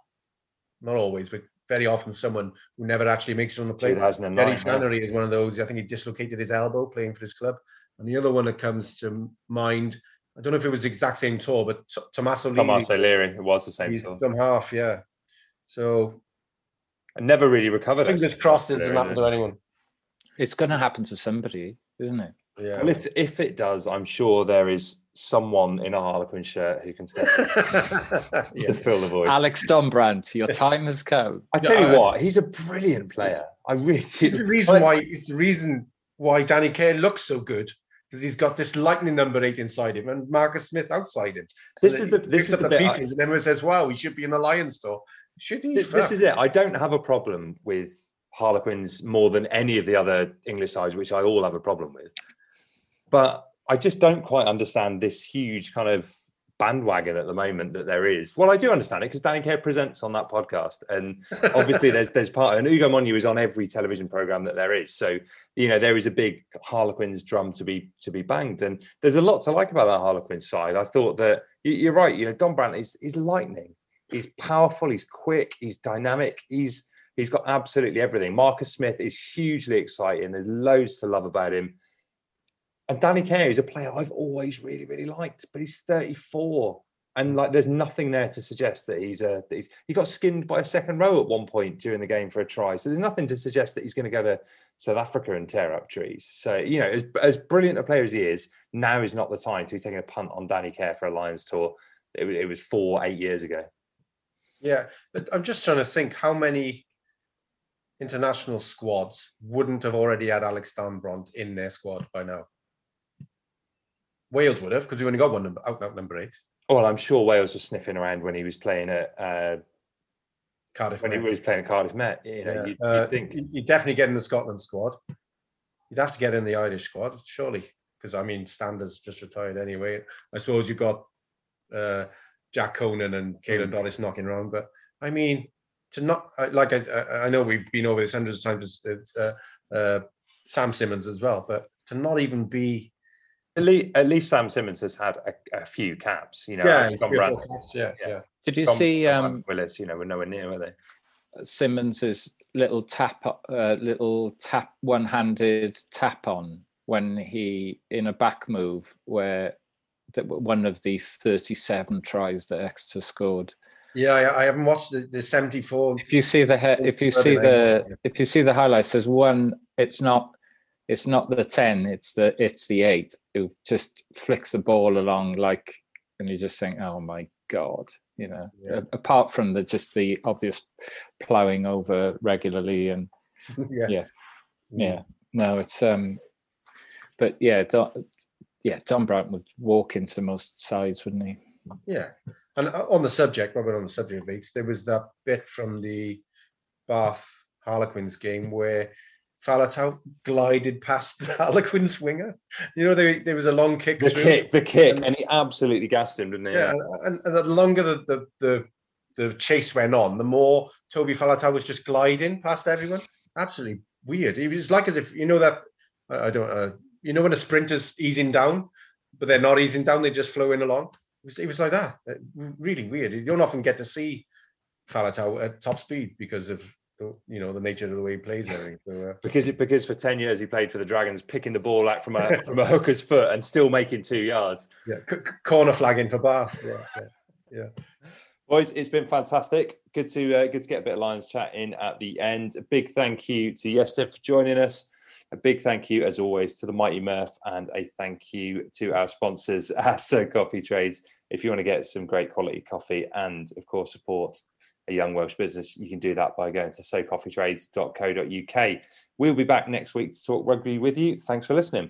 not always, but very often someone who never actually makes it on the play. 2009. Jerry yeah. Flannery is one of those. I think he dislocated his elbow playing for his club, and the other one that comes to mind, I don't know if it was the exact same tour, but T- Tommaso Leary, Tomas O'Leary. It was the same he's tour. some half, yeah. So I never really recovered. fingers crossed it doesn't happen to anyone. It's going to happen to somebody, isn't it? Yeah. Well, if if it does, I'm sure there is someone in a Harlequin shirt who can step in (laughs) yeah. to fill the void. Alex Dombrandt, your time has come. I tell you what, he's a brilliant player. I really It's the reason why it's the reason why Danny Care looks so good because he's got this lightning number eight inside him and Marcus Smith outside him. This And is the this is up the the bit I- pieces, and everyone says, "Wow, he should be in the Lions store." Should he? This, this is it. I don't have a problem with Harlequins more than any of the other English sides, which I all have a problem with. But I just don't quite understand this huge kind of bandwagon at the moment that there is. Well, I do understand it because Danny Care presents on that podcast, and (laughs) obviously there's there's part and Ugo Monye is on every television program that there is. So you know there is a big Harlequins drum to be to be banged, and there's a lot to like about that Harlequins side. I thought that you- you're right. You know, Dombrandt is is lightning. He's powerful. He's quick. He's dynamic. He's he's got absolutely everything. Marcus Smith is hugely exciting. There's loads to love about him. And Danny Care is a player I've always really, really liked, but he's 34. And like there's nothing there to suggest that he's a that he's he got skinned by a second row at one point during the game for a try. So there's nothing to suggest that he's going to go to South Africa and tear up trees. So you know, as, as brilliant a player as he is, now is not the time to be taking a punt on Danny Care for a Lions tour. It, it was four, eight years ago. Yeah, I'm just trying to think how many international squads wouldn't have already had Alex Dombrandt in their squad by now. Wales would have because we only got one number out, out number eight. Well, I'm sure Wales was sniffing around when he was playing at uh, Cardiff. when he was playing at Cardiff Met. You know, Yeah, you'd, uh, you'd think you- You'd definitely get in the Scotland squad. You'd have to get in the Irish squad, surely, because I mean, Stander's just retired anyway. I suppose you've got uh, Jack Conan and Caelan Doris knocking around, but I mean, to not like I, I I know we've been over this hundreds of times. It's uh, uh, Sam Simmonds as well, but to not even be At least, at least Sam Simmonds has had a, a few caps. You know, Yeah, John three or Brand- four caps, yeah, yeah. Did you John- see John um, Willis? You know, we're nowhere near, were they? Simmonds's little tap, uh, little tap, one-handed tap on when he in a back move where that one of these 37 tries that Exeter scored. Yeah, I, I haven't watched the, the 74. If you see the he- if you see the if you see the highlights, there's one. It's not it's not the 10. It's the it's the eight who just flicks the ball along like, and you just think, oh my god, you know. Yeah. a- Apart from the just the obvious ploughing over regularly and (laughs) yeah. yeah yeah no it's um but yeah Don, yeah Dombrandt would walk into most sides wouldn't he Yeah, and uh, on the subject, Robert, on the subject of Leeds, there was that bit from the Bath Harlequins game where Faletau glided past the (laughs) Harlequins winger. You know, there, there was a long kick. The through. kick, the kick, And- and he absolutely gassed him, didn't he? Yeah, and, and, the longer the, the the the chase went on, the more Toby Faletau was just gliding past everyone. Absolutely weird. It was like as if you know that I, I don't uh, you know when a sprinter's easing down, but they're not easing down; they're just flowing along. It was, it was like that. Uh, Really weird. You don't often get to see Faletau at top speed because of the you know the nature of the way he plays. and everything. So, uh, (laughs) Because it, because for ten years he played for the Dragons, picking the ball out from a (laughs) from a hooker's foot and still making two yards. yeah, c- corner flagging for Bath. Yeah, yeah, yeah. Boys, it's been fantastic. Good to uh, good to get a bit of Lions chat in at the end. A big thank you to Iestyn for joining us. A big thank you, as always, to the Mighty Murph, and a thank you to our sponsors (laughs) uh, So Coffee Trades. If you want to get some great quality coffee and, of course, support a young Welsh business, you can do that by going to socoffeetrades.co.uk. We'll be back next week to talk rugby with you. Thanks for listening.